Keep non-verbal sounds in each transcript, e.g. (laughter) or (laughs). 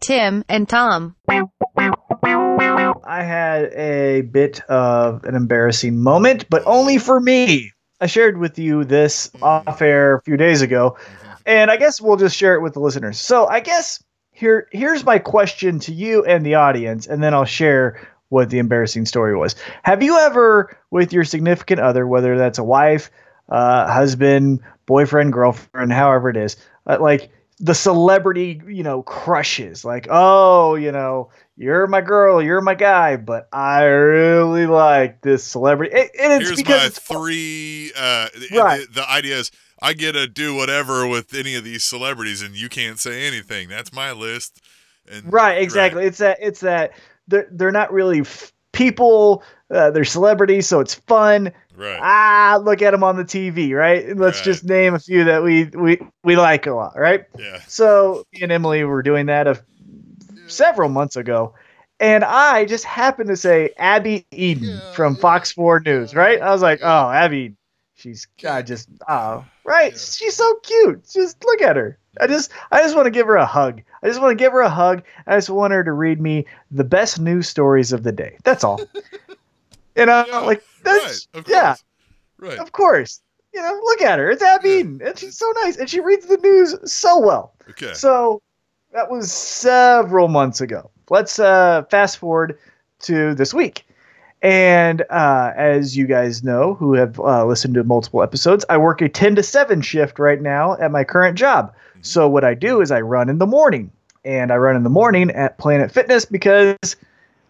Tim and Tom. I had a bit of an embarrassing moment, but only for me. I shared with you this off air a few days ago, and I guess we'll just share it with the listeners. So I guess here here's my question to you and the audience, and then I'll share what the embarrassing story was. Have you ever, with your significant other, whether that's a wife, uh, husband, boyfriend, girlfriend, however it is, uh, like the celebrity, you know, crushes, like, oh, you know, you're my girl, you're my guy, but I really like this celebrity. And, and it's Here's because my it's three. Uh, Right. The, the idea is I get to do whatever with any of these celebrities, and you can't say anything. That's my list. And right, exactly. It's that it's that they're they're not really f- people. Uh, they're celebrities, so it's fun. Right. Ah, look at them on the TV, right? Let's Right. just name a few that we we we like a lot, right? Yeah. So me and Emily were doing that a, several months ago, and I just happened to say Abby Eden from Fox Four News, right? I was like, oh, Abby, she's I just oh, right, she's so cute. Just look at her. I just I just want to give her a hug. I just want to give her a hug. I just want her to read me the best news stories of the day. That's all. (laughs) you know, like that's Right. Of yeah. course. Right. Of course. You know, look at her. It's Abby Eden, and she's so nice, and she reads the news so well. Okay. So that was several months ago. Let's uh, fast forward to this week. And uh, as you guys know, who have uh, listened to multiple episodes, I work a 10 to 7 shift right now at my current job. So what I do is I run in the morning. And I run in the morning at Planet Fitness because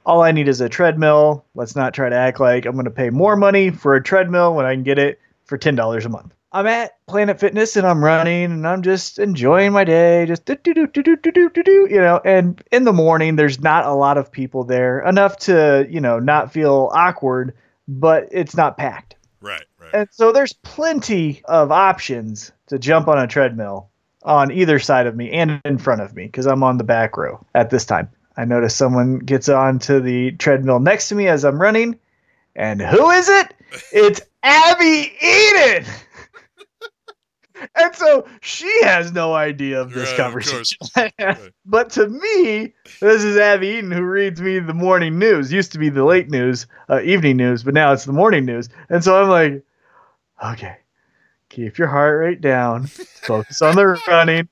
all I need is a treadmill. Let's not try to act like I'm going to pay more money for a treadmill when I can get it for $10 a month. I'm at Planet Fitness and I'm running and I'm just enjoying my day, just do do do do do do do do you know. And in the morning, there's not a lot of people there, enough to you know not feel awkward, but it's not packed. Right. Right. And so there's plenty of options to jump on a treadmill on either side of me and in front of me because I'm on the back row at this time. I notice someone gets onto the treadmill next to me as I'm running, and who is it? (laughs) It's Abby Eden. (laughs) and so she has no idea of this Right, of conversation. (laughs) Right. but to me, this is Abby Eden who reads me the morning news. Used to be the late news, uh, evening news, but now it's the morning news. And so I'm like, okay, keep your heart rate down, focus on the running.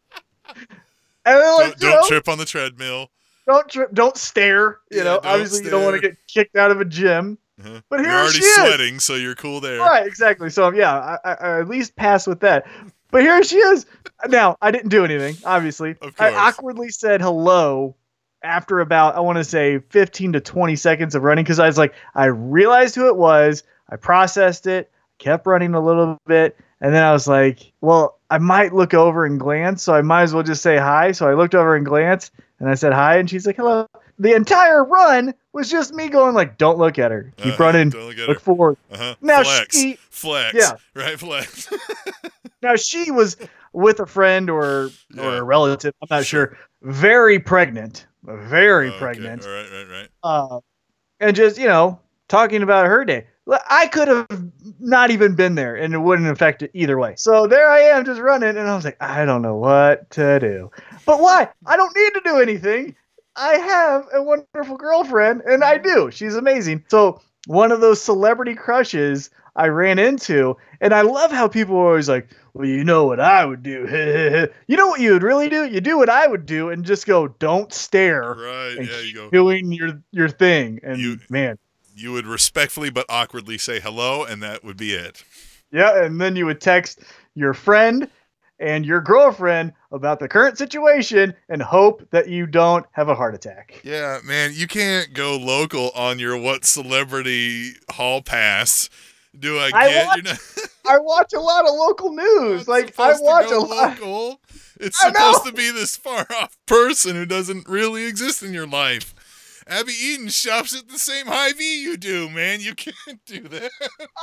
And like, Don't, don't know, trip on the treadmill. Don't trip, don't stare. You Yeah, know, obviously you don't want to get kicked out of a gym. Uh-huh. But here You're already she is. sweating, so you're cool there. Right, exactly. So yeah, I, I, I at least pass with that. But here she is. Now I didn't do anything. Obviously, I awkwardly said hello after about I want to say 15 to 20 seconds of running because I was like I realized who it was. I processed it. Kept running a little bit, and then I was like, well, I might look over and glance, so I might as well just say hi. So I looked over and glanced, and I said hi, and she's like, hello. The entire run was just me going like, don't look at her. Keep Uh-huh, running. don't look at Look forward. Uh-huh. Now flex. she- flex. Yeah. Right. Flex. (laughs) Now she was with a friend or Yeah. or a relative. I'm not sure. Very pregnant. Very Oh, okay. pregnant. All right. Right. Right. Uh, and just you know talking about her day. I could have not even been there, and it wouldn't affect it either way. So there I am, just running, and I was like, I don't know what to do. But why? I don't need to do anything. I have a wonderful girlfriend, and I do. She's amazing. So one of those celebrity crushes I ran into, and I love how people are always like, "Well, you know what I would do." (laughs) you know what you would really do? You do what I would do, and just go, "Don't stare." Right. and Yeah. You go. doing your your thing and You- man You would respectfully but awkwardly say hello, and that would be it. yeah and then you would text your friend and your girlfriend about the current situation and hope that you don't have a heart attack Yeah, man, you can't go local on your what celebrity hall pass. Do I I get? watch- You're not (laughs) i watch a lot of local news like i watch a lot local. (laughs) It's supposed to be this far off person who doesn't really exist in your life. Abby Eden shops at the same Hy-Vee you do, man. You (laughs) can't do that.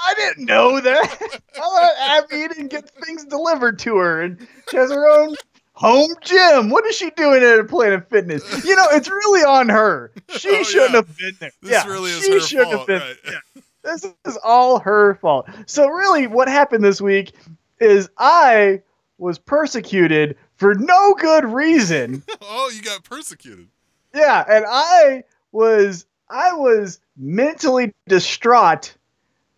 i didn't know that i abby Eden gets things delivered to her and she has her own home gym what is she doing at a planet fitness you know it's really on her she Oh, shouldn't yeah. have been there This yeah, really is she her shouldn't fault, have been right? yeah. this is all her fault. So really what happened this week is I was persecuted for no good reason. (laughs) oh, you got persecuted. Yeah, and I was I was mentally distraught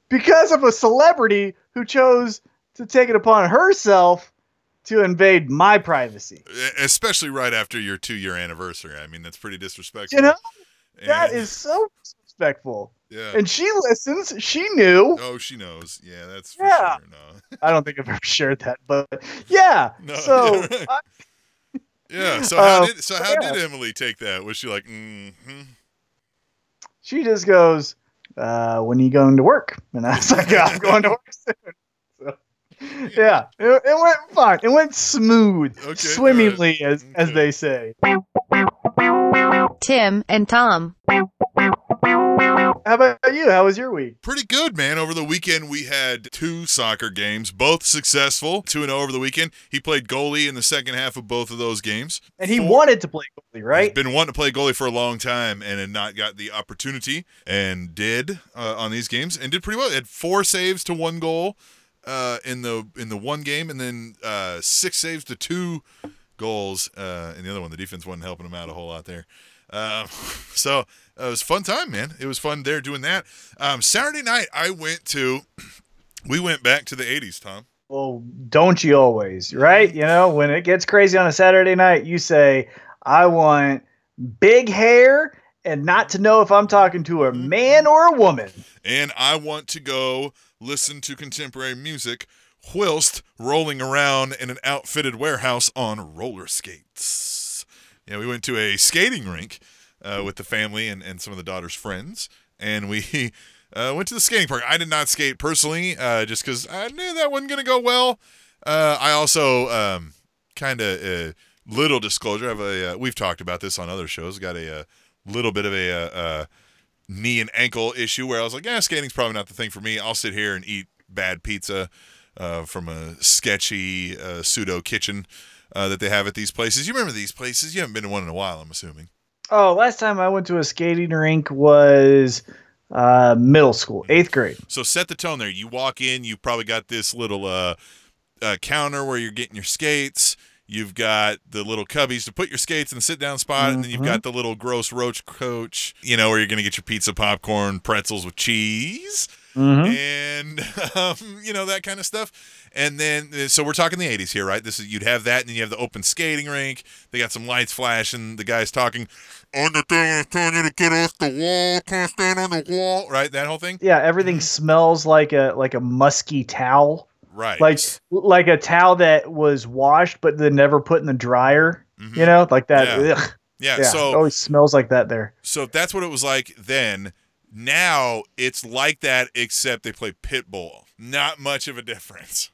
because of a celebrity who chose to take it upon herself to invade my privacy. Especially right after your two year anniversary. I mean, that's pretty disrespectful. You know, that And- is so disrespectful. Yeah. And she listens. She knew. Oh, she knows. Yeah, that's for Yeah. sure. No. (laughs) I don't think I've ever shared that, but yeah. No, so. (laughs) I- Yeah. So how Um, did so how yeah. did Emily take that? Was she like, mm-hmm. She just goes, uh, "When are you going to work?" And I was like, "I'm going to work soon." So, yeah, it, it went fine. It went smooth, Okay, swimmingly, as as Okay. they say. Tim and Tom. How about you? How was your week? Pretty good, man. Over the weekend, we had two soccer games, both successful. 2 0 over the weekend. He played goalie in the second half of both of those games. And he Four- wanted to play goalie, right? He's been wanting to play goalie for a long time and had not got the opportunity and did uh, on these games and did pretty well. Had four saves to one goal uh, in the in the one game and then uh, six saves to two goals uh, in the other one. The defense wasn't helping him out a whole lot there. Um, (laughs) so uh, it was a fun time, man. It was fun there doing that. Um, Saturday night, I went to. (clears throat) We went back to the '80s, Tom. Well, don't you always, right? You know, when it gets crazy on a Saturday night, you say, I want big hair and not to know if I'm talking to a man or a woman. and I want to go listen to contemporary music whilst rolling around in an outfitted warehouse on roller skates. Yeah, we went to a skating rink uh, with the family and, and some of the daughter's friends, and we (laughs) uh, went to the skating park. I did not skate personally, uh, just because I knew that wasn't going to go well. Uh, I also um, kind of uh, little disclosure. I have a uh, we've talked about this on other shows. Got a, little bit of a knee and ankle issue where I was like, yeah, skating's probably not the thing for me. I'll sit here and eat bad pizza from a sketchy pseudo kitchen uh, that they have at these places. You remember these places? You haven't been to one in a while, I'm assuming. Oh, last time I went to a skating rink was uh, middle school, eighth grade. So set the tone there. You walk in, you've probably got this little uh, uh, counter where you're getting your skates. You've got the little cubbies to put your skates in the sit down spot, and then you've got the little gross roach coach, you know, where you're going to get your pizza, popcorn, pretzels with cheese. Mm-hmm. and (laughs) um, you know that kind of stuff. And then, uh, so we're talking the '80s here, right? This is you'd have that, and then you have the open skating rink. They got some lights flashing. The guy's talking. On the thing, is telling you to get off the wall. Can't stand on the wall. Right, that whole thing. Yeah, everything smells like a like a musky towel, Right. like like a towel that was washed but then never put in the dryer. Mhm. You know, like that. Yeah. Yeah. Yeah, So it always smells like that there. So if that's what it was like then, now it's like that except they play pitbull. Not much of a difference.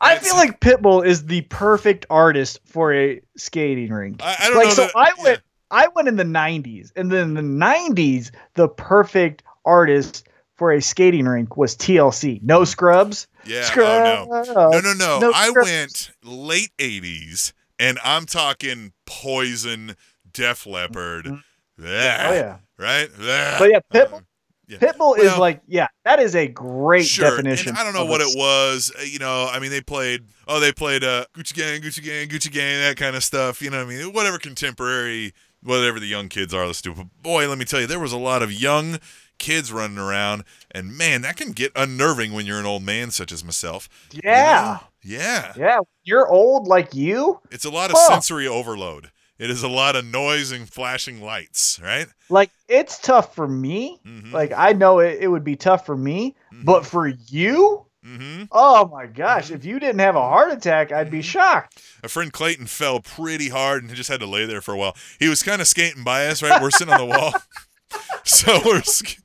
I It's- feel like Pitbull is the perfect artist for a skating rink. I, I don't like know so that. I yeah. went I went in the 90s and then in the 90s the perfect artist for a skating rink was TLC. No scrubs. Yeah. Scrubs. Oh no. No, no, no. No I scrubs. went late '80s, and I'm talking Poison, Def Leppard. Mhm. Blah, Oh yeah. Right. Blah. But yeah, Pitbull- yeah. Pitbull is like yeah, that is a great Sure, definition. and I don't know what it was. uh, You know, I mean, they played. Oh, they played uh, Gucci Gang, Gucci Gang, Gucci Gang, that kind of stuff. You know, what I mean, whatever contemporary, whatever the young kids are, let's do. But boy, let me tell you, there was a lot of young kids running around, and man, that can get unnerving when you're an old man such as myself. you Yeah. know? yeah, Yeah. You're old like you. it's a lot of Oh. sensory overload. It is a lot of noise and flashing lights, right? Like it's tough for me. Mm-hmm. Like I know it, it would be tough for me, but for you, mm-hmm. oh my gosh, if you didn't have a heart attack, I'd be shocked. A friend Clayton fell pretty hard and just had to lay there for a while. He was kind of skating by us, right? We're sitting on the wall, (laughs) so we're sk-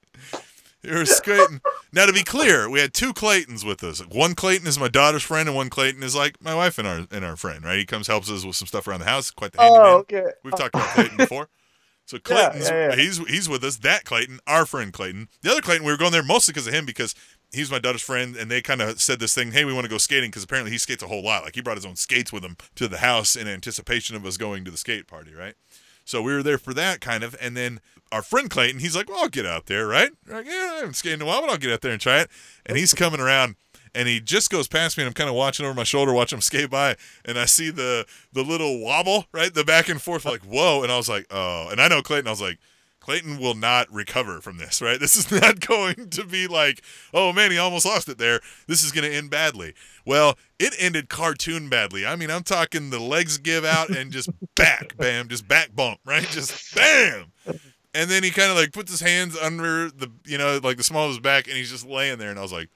(laughs) we're skating. Now, to be clear, we had two Claytons with us. One Clayton is my daughter's friend, and one Clayton is like my wife and our and our friend, right? He comes helps us with some stuff around the house. Quite the oh, handyman. Oh, okay. We've talked about Clayton (laughs) before. So Clayton's yeah, yeah. he's he's with us. That Clayton, our friend Clayton. The other Clayton, we were going there mostly because of him because he's my daughter's friend, and they kind of said this thing, "Hey, we want to go skating," because apparently he skates a whole lot. Like he brought his own skates with him to the house in anticipation of us going to the skate party, right? So we were there for that kind of, and then our friend Clayton, he's like, "Well, I'll get out there, right? Like, yeah, I haven't skated in a while, but I'll get out there and try it." And he's coming around, and he just goes past me, and I'm kind of watching over my shoulder, watching him skate by, and I see the the little wobble, right, the back and forth, like whoa, and I was like, oh, and I know Clayton, I was like. Clayton will not recover from this, right? This is (laughs) not going to be like, oh man, he almost lost it there. This is going to end badly. Well, it ended cartoon badly. I mean, I'm talking the legs give out and just (laughs) back, bam, just back bump, right? Just bam. And then he kind of like puts his hands under the, you know, like the small of his back, and he's just laying there. And I was like,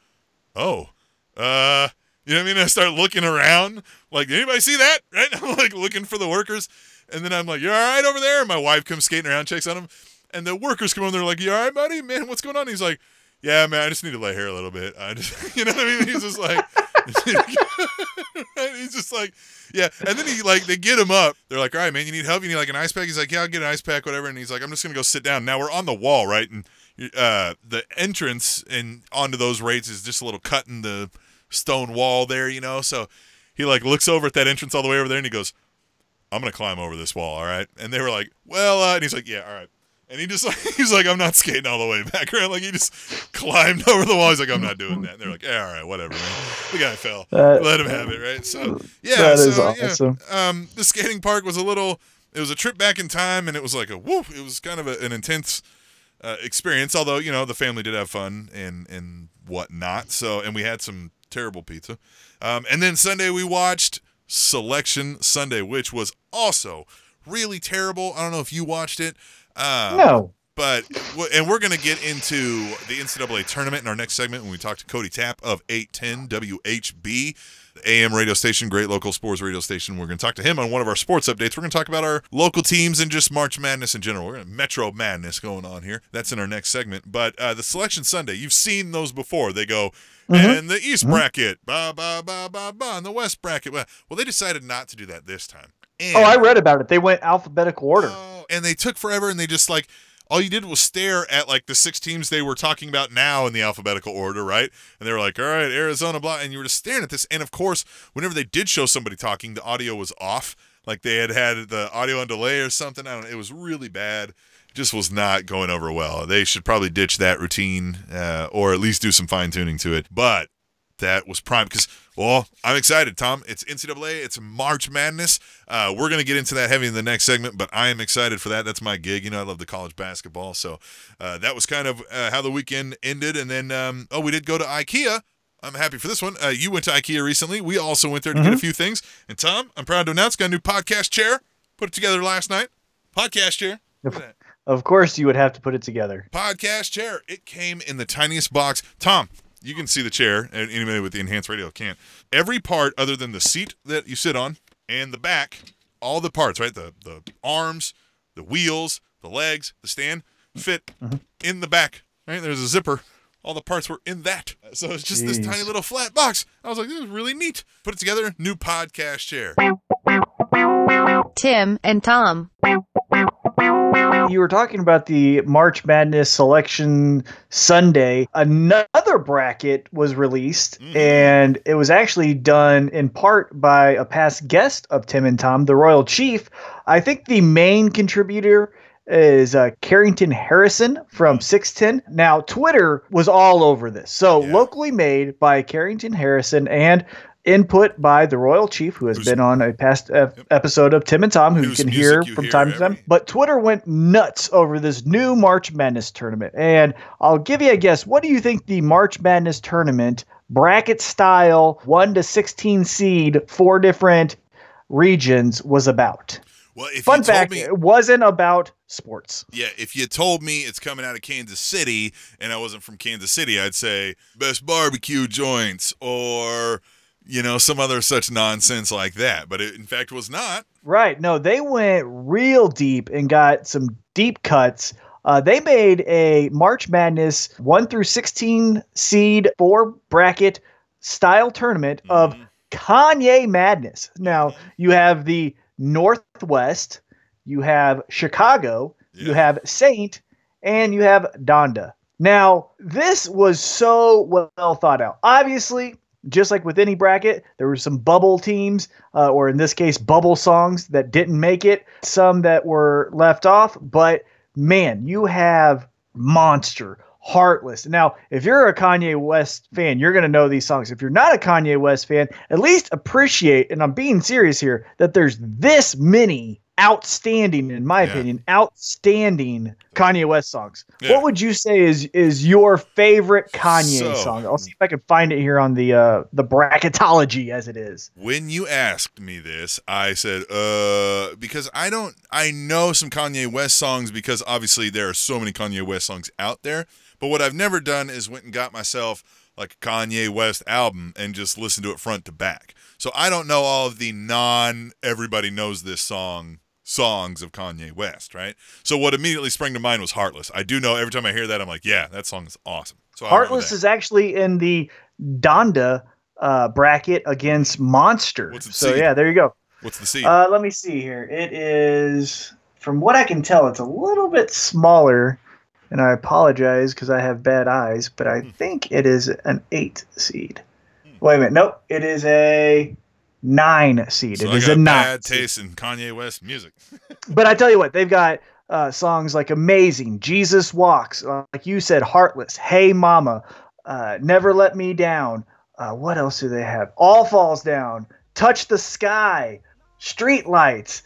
oh, uh, you know what I mean? I start looking around, like, did anybody see that? (laughs) Right? I'm like looking for the workers. And then I'm like, you all right over there? And my wife comes skating around, checks on him. And the workers come over, they're like, you all right, buddy? Man, what's going on? He's like, yeah, man, I just need to lay here a little bit. I just, (laughs) you know what I mean? He's just like, (laughs) he's just like, yeah. And then he like, they get him up. They're like, all right, man, you need help? You need like an ice pack? He's like, yeah, I'll get an ice pack, whatever. And he's like, I'm just gonna go sit down. Now we're on the wall, right? And uh, the entrance and onto those rates is just a little cut in the stone wall there, you know. So he like looks over at that entrance all the way over there, and he goes, I'm gonna climb over this wall, all right? And they were like, well, uh, and he's like, yeah, all right. And he just like (laughs) he's like, I'm not skating all the way back, right? Like he just climbed (laughs) over the wall. He's like, I'm not doing that. And they're like, yeah, all right, whatever, man. The guy fell. That- Let him have it, right? So yeah, That so is awesome. yeah. Um, the skating park was a little. It was a trip back in time, and it was like a whoop. It was kind of a, an intense uh, experience. Although you know the family did have fun and and whatnot. So and we had some terrible pizza. Um, and then Sunday we watched Selection Sunday, which was also really terrible. I don't know if you watched it. Um, no. but and we're gonna get into the NCAA tournament in our next segment when we talk to Cody Tapp of 810 WHB, AM radio station, great local sports radio station. We're gonna talk to him on one of our sports updates. We're gonna talk about our local teams and just March Madness in general. We're gonna Metro Madness going on here. That's in our next segment. But uh, the Selection Sunday, you've seen those before. They go. And the East bracket, ba ba ba ba ba, and the West bracket. Well, they decided not to do that this time. And Oh, I read about it. They went alphabetical order. And they took forever, and they just like all you did was stare at like the six teams they were talking about now in the alphabetical order, right? And they were like, "All right, Arizona, blah," and you were just staring at this. And of course, whenever they did show somebody talking, the audio was off, like they had had the audio on delay or something. I don't know. It was really bad. Just was not going over well. They should probably ditch that routine, uh, or at least do some fine tuning to it. But that was prime because well i'm excited tom. It's ncaa it's march madness. Uh, we're going to get into that heavy in the next segment but i am excited for that. That's my gig. You know i love the college basketball. So uh, that was kind of uh, how the weekend ended. And then um, oh we did go to ikea. I'm happy for this one. Uh, you went to ikea recently. We also went there to get a few things. And tom i'm proud to announce got a new podcast chair. Put it together last night. Podcast chair. Look at that. Of course, you would have to put it together. podcast chair. It came in the tiniest box. Tom, you can see the chair, and anybody with the enhanced radio can't. Every part other than the seat that you sit on and the back, all the parts, right? The the arms, the wheels, the legs, the stand fit mm-hmm. in the back. Right? There's a zipper. All the parts were in that. So it's just this tiny little flat box. I was like, this is really neat. Put it together, new podcast chair. Tim and Tom. You were talking about the March Madness selection Sunday. Another bracket was released, Mhm. and it was actually done in part by a past guest of Tim and Tom, the Royal Chief. I think the main contributor is uh, Carrington Harrison from 610. Now, Twitter was all over this. So, Yeah. locally made by Carrington Harrison and input by the Royal Chief, who has Who's- been on a past uh, episode of Tim and Tom, who you can hear you from hear time to time. But Twitter went nuts over this new March Madness tournament. And I'll give you a guess. What do you think the March Madness tournament, bracket style, 1 to 16 seed, four different regions, was about? Well, if Fun you told fact, me, it wasn't about sports. Yeah, if you told me it's coming out of Kansas City and I wasn't from Kansas City, I'd say best barbecue joints or you know some other such nonsense like that. But it in fact was not. Right. No, they went real deep and got some deep cuts. Uh, they made a March Madness 1 through 16 seed four bracket style tournament of Mhm. Kanye Madness. Now, you have the North West, you have Chicago, you have Saint, and you have Donda. Now, this was so well thought out. Obviously, just like with any bracket, there were some bubble teams, uh, or in this case, bubble songs that didn't make it, some that were left off. But man, you have monster, Heartless. Now, if you're a Kanye West fan, you're going to know these songs. If you're not a Kanye West fan, at least appreciate, and I'm being serious here, that there's this many outstanding, in my Yeah. opinion, outstanding Kanye West songs. Yeah. What would you say is is your favorite Kanye So- song? I'll see if I can find it here on the uh the bracketology as it is. When you asked me this, I said, uh, because I don't, I know some Kanye West songs because obviously there are so many Kanye West songs out there. But what I've never done is went and got myself like a Kanye West album and just listened to it front to back. So I don't know all of the non everybody knows this song songs of Kanye West, right? So what immediately sprang to mind was Heartless. I do know every time I hear that, I'm like, yeah, that song is awesome. So I went with Heartless is actually in the Donda uh, bracket against Monster. So seed? yeah, there you go. What's the seed? Uh, let me see here. It is, from what I can tell, it's a little bit smaller, and I apologize because I have bad eyes, but I Hmm. think it is an eight seed. Wait a minute. Nope. It is a nine seed. so it I is a nine. bad taste in Kanye West music. (laughs) (laughs) But I tell you what, they've got uh, songs like Amazing, Jesus Walks, uh, like you said, Heartless, Hey Mama, uh, Never Let Me Down. Uh, what else do they have? All Falls Down, Touch the Sky, Street Lights,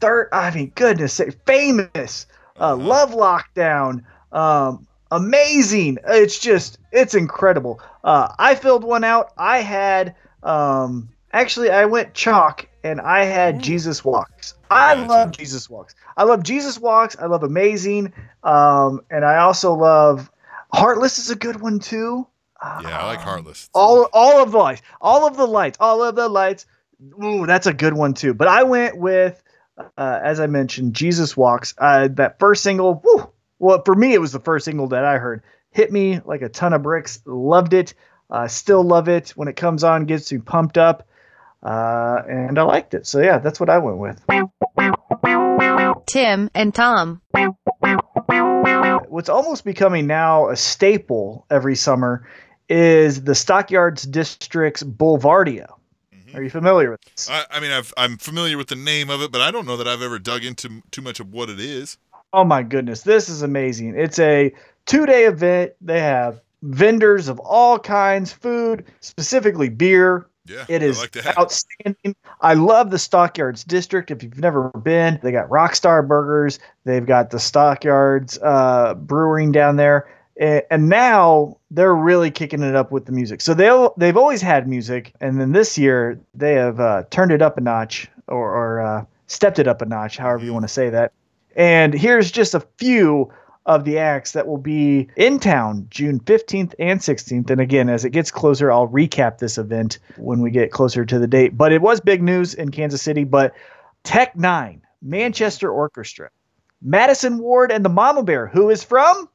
Third, I mean, goodness sake, Famous, uh, Uh-huh. Love Lockdown, um, Amazing. It's just, it's incredible. Uh, I filled one out. I had, um, actually, I went chalk and I had. Jesus Walks. I Gotcha. love Jesus Walks. I love Jesus Walks. I love Amazing. Um, and I also love Heartless is a good one too. Yeah, I like Um, Heartless. All all of the lights, all of the lights, all of the lights. Ooh, that's a good one too. But I went with, uh, as I mentioned, Jesus Walks. Uh, that first single. Woo, well, for me, it was the first single that I heard. Hit me like a ton of bricks. Loved it. Uh, still love it when it comes on. Gets me pumped up. Uh, and I liked it. So yeah, that's what I went with. Tim and Tom. What's almost becoming now a staple every summer is the Stockyards District's Boulevardia. Mhm. Are you familiar with this? I, I mean, I've, I'm familiar with the name of it, but I don't know that I've ever dug into too much of what it is. Oh my goodness, this is amazing. It's a two day event. They have vendors of all kinds, food, specifically beer. Yeah, It is I like outstanding. I love the Stockyards District. If you've never been, they got Rockstar Burgers. They've got the Stockyards uh, Brewing down there, and now they're really kicking it up with the music. So they they've always had music, and then this year they have uh, turned it up a notch, or, or uh, stepped it up a notch, however you want to say that. And here's just a few of the acts that will be in town June 15th and 16th. And again, as it gets closer, I'll recap this event when we get closer to the date. But it was big news in Kansas City. But Tech N9ne, Manchester Orchestra, Madison Ward and the Mama Bear, who is from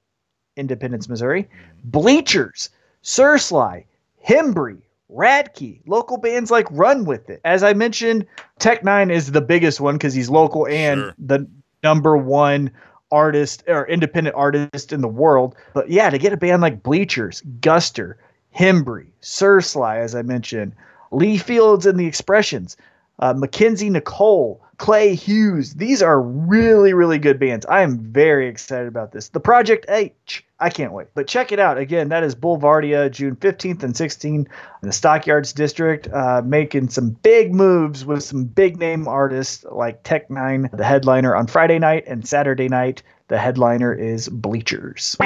Independence, Missouri, mm-hmm. Bleachers, Sir Sly, Hembree, Radkey, local bands like Run With It. As I mentioned, Tech N9ne is the biggest one because he's local and Sure. the number one artist or independent artist in the world. But yeah, to get a band like Bleachers, Guster, Hembree, Sir Sly, as I mentioned, Lee Fields and the Expressions, uh, Mackenzie Nicole, Clay Hughes. These are really, really good bands. I am very excited about this. The Project H. I can't wait. But check it out. Again, that is Boulevardia, June 15th and 16th in the Stockyards District, uh, making some big moves with some big name artists like Tech N9ne, the headliner on Friday night and Saturday night. The headliner is Bleachers.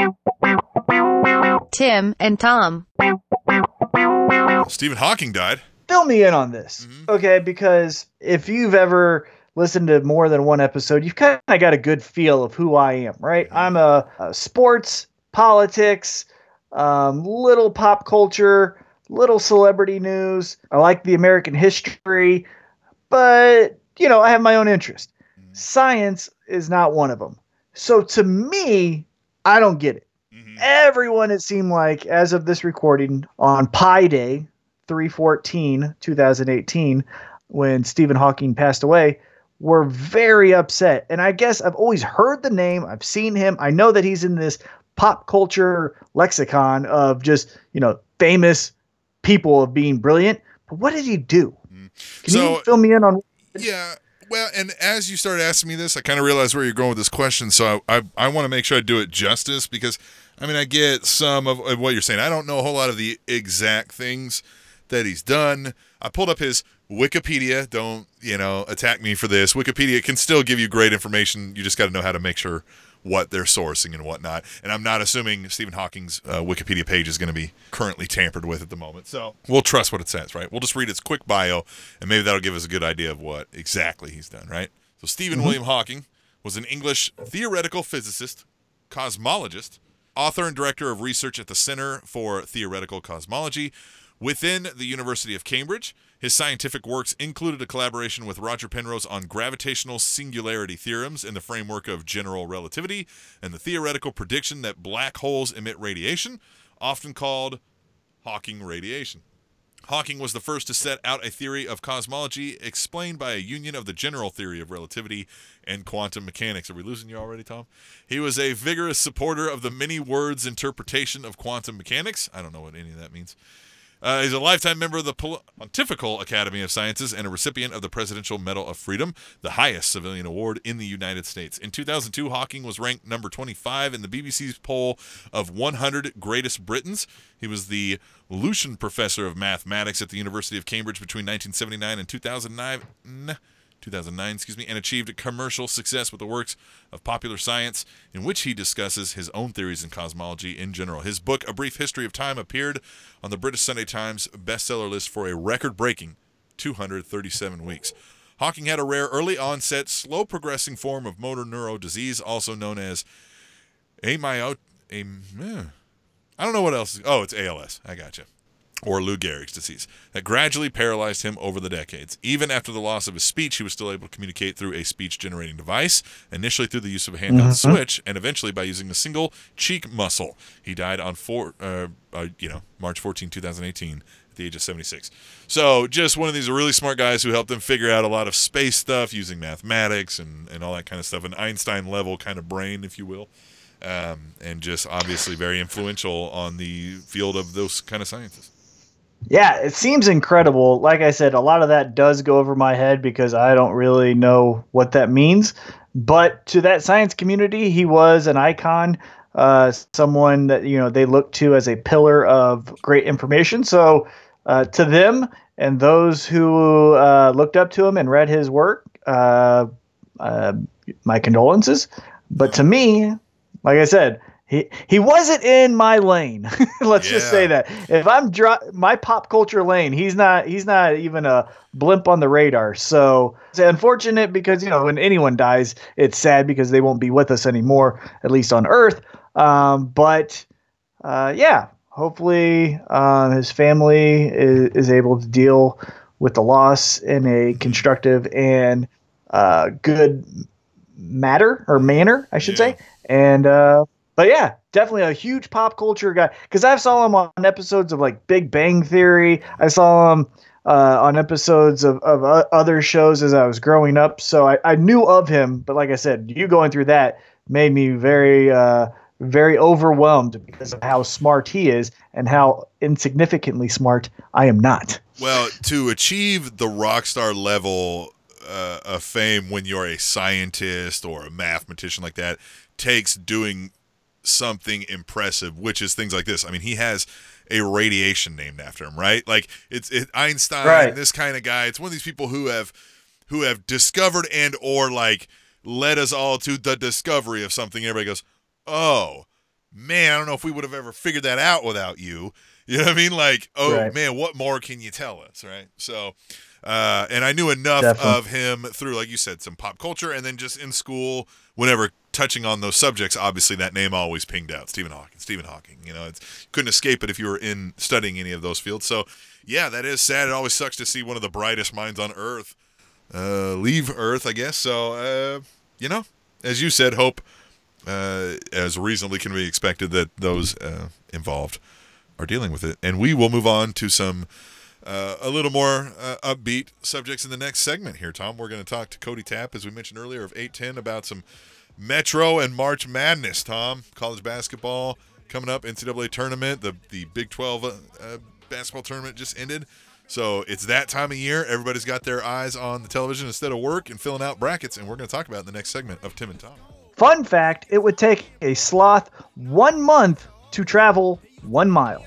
Tim and Tom. Stephen Hawking died. fill me in on this, Mhm. okay? Because if you've ever listened to more than one episode, you've kind of got a good feel of who I am, right? Mhm. I'm a, a sports, politics, um, little pop culture, little celebrity news. I like the American history, but you know, I have my own interest. Mhm. Science is not one of them. So to me, I don't get it Mhm. everyone it seemed like as of this recording on pi day 314 2018 when stephen hawking passed away were very upset and i guess i've always heard the name i've seen him i know that he's in this pop culture lexicon of just you know famous people of being brilliant but what did he do Mhm. can So- you fill me in on Yeah. Well, and as you started asking me this, I kind of realized where you're going with this question. So I, I, I want to make sure I do it justice because I mean, I get some of of what you're saying. I don't know a whole lot of the exact things that he's done. I pulled up his Wikipedia. Don't, you know, attack me for this. Wikipedia can still give you great information. You just got to know how to make sure what they're sourcing and whatnot. And I'm not assuming Stephen Hawking's uh, Wikipedia page is going to be currently tampered with at the moment. So we'll trust what it says, right? We'll just read its quick bio, and maybe that'll give us a good idea of what exactly he's done, right? So Stephen William Hawking was an English theoretical physicist, cosmologist, author and director of research at the Center for Theoretical Cosmology within the University of Cambridge. His scientific works included a collaboration with Roger Penrose on gravitational singularity theorems in the framework of general relativity and the theoretical prediction that black holes emit radiation, often called Hawking radiation. Hawking was the first to set out a theory of cosmology explained by a union of the general theory of relativity and quantum mechanics. Are we losing you already, Tom? He was a vigorous supporter of the many worlds interpretation of quantum mechanics. I don't know what any of that means. Uh, he's a lifetime member of the Pontifical Academy of Sciences and a recipient of the Presidential Medal of Freedom, the highest civilian award in the United States. In 2002, Hawking was ranked number 25 in the BBC's poll of 100 greatest Britons. He was the Lucasian Professor of Mathematics at the University of Cambridge between 1979 and 2009. 2009, excuse me, and achieved commercial success with the works of popular science, in which he discusses his own theories in cosmology in general. His book, A Brief History of Time, appeared on the British Sunday Times bestseller list for a record breaking 237 weeks. Hawking had a rare early onset, slow progressing form of motor neuro disease, also known as amyot. Am, eh, I don't know what else. Oh, it's ALS. I gotcha or Lou Gehrig's disease, that gradually paralyzed him over the decades. Even after the loss of his speech, he was still able to communicate through a speech generating device, initially through the use of a handheld Mhm. switch, and eventually by using a single cheek muscle. He died on four, uh, uh, you know, March 14, 2018, at the age of 76. So just one of these really smart guys who helped them figure out a lot of space stuff using mathematics and, and all that kind of stuff, an Einstein level kind of brain, if you will. Um, and just obviously very influential on the field of those kind of sciences. Yeah, it seems incredible. Like I said, a lot of that does go over my head because I don't really know what that means. But to that science community, he was an icon, uh, someone that you know they look to as a pillar of great information. So uh, to them and those who uh, looked up to him and read his work, uh, uh, my condolences. But to me, like I said, he he wasn't in my lane. (laughs) Let's just say that. If I'm my pop culture lane, he's not he's not even a blimp on the radar. So it's unfortunate because you know when anyone dies, it's sad because they won't be with us anymore, at least on Earth. Um, but uh, yeah, hopefully uh, his family is, is able to deal with the loss in a constructive and uh, good matter or manner, I should Yeah. say. And uh, but yeah, definitely a huge pop culture guy because I saw him on episodes of like Big Bang Theory. I saw him uh, on episodes of, of uh, other shows as I was growing up. So I, I knew of him, but like I said, you going through that made me very, uh, very overwhelmed because of how smart he is and how insignificantly smart I am not. Well, to achieve the rock star level uh, of fame when you're a scientist or a mathematician like that takes doing something impressive, which is things like this. I mean, he has a radiation named after him, right? Like it's it, Einstein, Right. this kind of guy. It's one of these people who have who have discovered and or like led us all to the discovery of something. Everybody goes, "Oh, man, I don't know if we would have ever figured that out without you." (laughs) You know what I mean? Like, oh Right. man, what more can you tell us, right? So, uh, and I knew enough Definitely. of him through, like you said, some pop culture, and then just in school, whenever touching on those subjects, obviously that name always pinged out. Stephen Hawking, Stephen Hawking. You know, it's couldn't escape it if you were in studying any of those fields. So, yeah, that is sad. It always sucks to see one of the brightest minds on Earth uh, leave Earth, I guess. So, uh, you know, as you said, hope uh, as reasonably can be expected that those uh, involved are dealing with it. And we will move on to some uh, a little more uh, upbeat subjects in the next segment here, Tom. We're going to talk to Cody Tapp, as we mentioned earlier, of 810 about some Metro and March Madness, Tom. College basketball coming up, NCAA tournament. The, the Big 12 uh, uh, basketball tournament just ended. So it's that time of year. Everybody's got their eyes on the television instead of work and filling out brackets. And we're going to talk about it in the next segment of Tim and Tom. Fun fact it would take a sloth one month to travel one mile.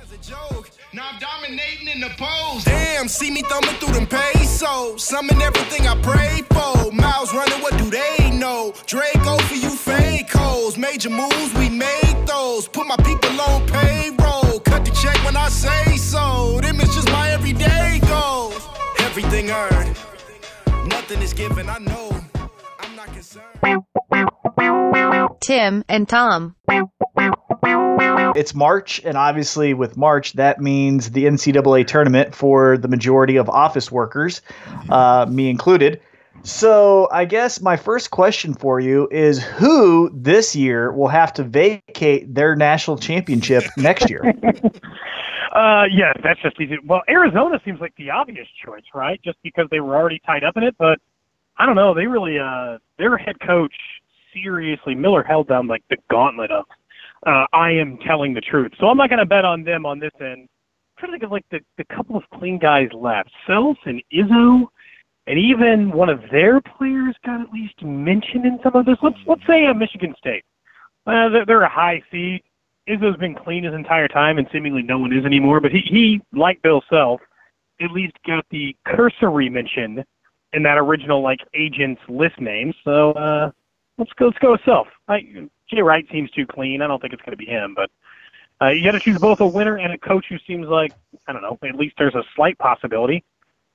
Now I'm dominating in the pose. Damn, see me thumbing through them pesos. Summon everything I pray for. Miles running, what do they know? Draco oh, for you fake hoes. Major moves, we made those. Put my people on payroll. Cut the check when I say so. Them is just my everyday goals. Everything earned. Nothing is given, I know. I'm not concerned. Tim and Tom. It's March, and obviously, with March, that means the NCAA tournament for the majority of office workers, uh, me included. So, I guess my first question for you is who this year will have to vacate their national championship (laughs) next year? Uh, yes, that's just easy. Well, Arizona seems like the obvious choice, right? Just because they were already tied up in it, but I don't know. They really, uh, their head coach, seriously, Miller held down like the gauntlet of, uh, I am telling the truth. So I'm not going to bet on them on this end. I'm trying to think of like the, the couple of clean guys left, Self and Izzo, and even one of their players got at least mentioned in some of this. Let's let's say uh, Michigan State. Uh, they're, they're a high seed. Izzo's been clean his entire time, and seemingly no one is anymore. But he, he like Bill Self, at least got the cursory mention in that original like agent's list name. So uh, let's go let's go with Self. I, Jay Wright seems too clean. I don't think it's going to be him, but uh, you got to choose both a winner and a coach who seems like I don't know. At least there's a slight possibility.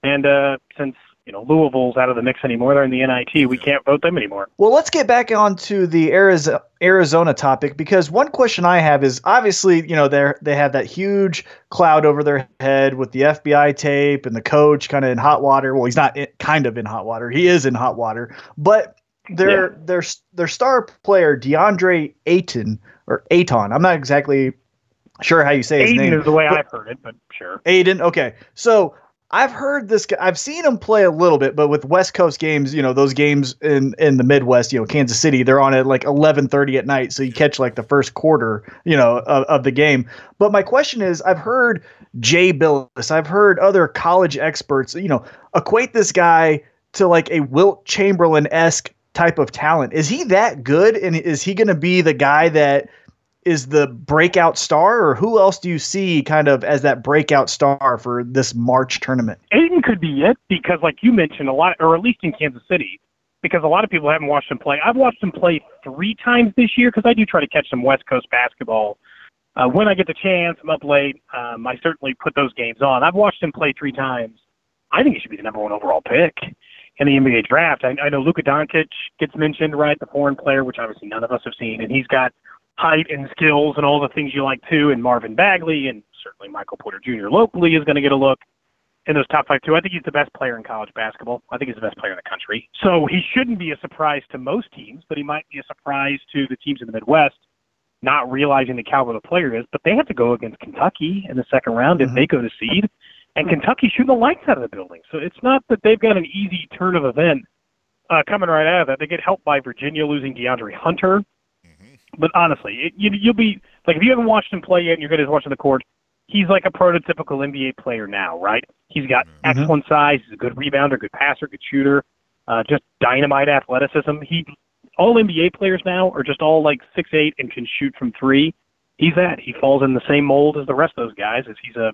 And uh, since you know Louisville's out of the mix anymore, they're in the NIT. We can't vote them anymore. Well, let's get back onto the Arizona Arizona topic because one question I have is obviously you know they they have that huge cloud over their head with the FBI tape and the coach kind of in hot water. Well, he's not in, kind of in hot water. He is in hot water, but their Yeah. their their star player DeAndre Ayton or Ayton. I'm not exactly sure how you say his Aiden name. is the way but- I've heard it, but sure. Aiden. Okay, so I've heard this. guy I've seen him play a little bit, but with West Coast games, you know, those games in in the Midwest, you know, Kansas City, they're on at like eleven thirty at night, so you catch like the first quarter, you know, of, of the game. But my question is, I've heard Jay Bilas, I've heard other college experts, you know, equate this guy to like a Wilt Chamberlain esque type of talent. Is he that good, and is he going to be the guy that is the breakout star, or who else do you see kind of as that breakout star for this March tournament? Aiden could be it because, like you mentioned, a lot, or at least in Kansas City, because a lot of people haven't watched him play. I've watched him play three times this year because I do try to catch some West Coast basketball. Uh, when I get the chance, I'm up late. Um, I certainly put those games on. I've watched him play three times. I think he should be the number one overall pick in the NBA draft. I, I know Luka Doncic gets mentioned, right? The foreign player, which obviously none of us have seen, and he's got height and skills and all the things you like too. And Marvin Bagley and certainly Michael Porter Jr. locally is going to get a look in those top five too. I think he's the best player in college basketball. I think he's the best player in the country. So he shouldn't be a surprise to most teams, but he might be a surprise to the teams in the Midwest, not realizing the caliber of the player is. But they have to go against Kentucky in the second round if Mhm. they go to seed, and Kentucky shooting the lights out of the building. So it's not that they've got an easy turn of event uh, coming right out of that. They get helped by Virginia losing DeAndre Hunter. But honestly, it, you, you'll be like if you haven't watched him play yet, and you're good at watching the court. He's like a prototypical NBA player now, right? He's got excellent size. He's a good rebounder, good passer, good shooter. Uh, just dynamite athleticism. He all NBA players now are just all like six eight and can shoot from three. He's that. He falls in the same mold as the rest of those guys. As he's a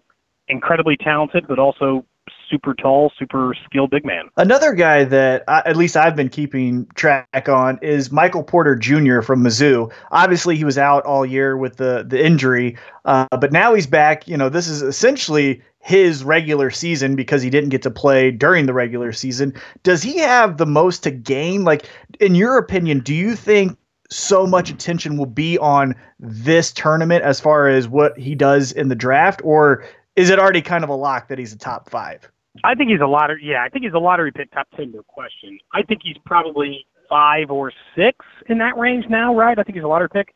incredibly talented, but also super tall, super skilled big man. Another guy that I, at least I've been keeping track on is Michael Porter Jr. from Mizzou. Obviously, he was out all year with the the injury, uh, but now he's back. You know, this is essentially his regular season because he didn't get to play during the regular season. Does he have the most to gain? Like, in your opinion, do you think? So much attention will be on this tournament as far as what he does in the draft, or is it already kind of a lock that he's a top five? I think he's a lottery. Yeah, I think he's a lottery pick, top ten, no question. I think he's probably five or six in that range now, right? I think he's a lottery pick.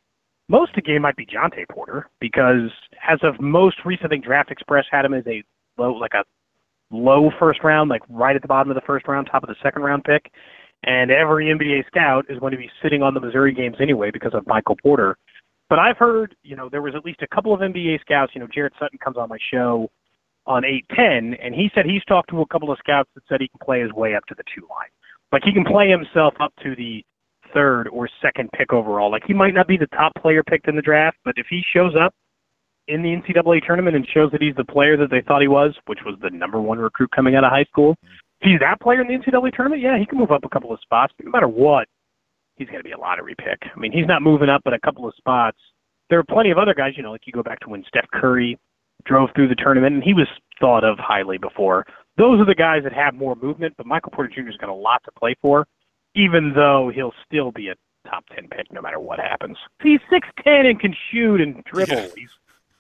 Most of the game might be Jontay Porter because as of most recent, I think Draft Express had him as a low, like a low first round, like right at the bottom of the first round, top of the second round pick. And every NBA scout is going to be sitting on the Missouri games anyway because of Michael Porter. But I've heard, you know, there was at least a couple of NBA scouts. You know, Jarrett Sutton comes on my show on 810, and he said he's talked to a couple of scouts that said he can play his way up to the two line. Like he can play himself up to the third or second pick overall. Like he might not be the top player picked in the draft, but if he shows up in the NCAA tournament and shows that he's the player that they thought he was, which was the number one recruit coming out of high school, if he's that player in the NCAA tournament, yeah, he can move up a couple of spots. But no matter what, he's going to be a lottery pick. I mean, he's not moving up but a couple of spots. There are plenty of other guys, you know, like you go back to when Steph Curry drove through the tournament, and he was thought of highly before. Those are the guys that have more movement, but Michael Porter Jr. has got a lot to play for, even though he'll still be a top 10 pick no matter what happens. He's 6'10 and can shoot and dribble. Yeah. He's,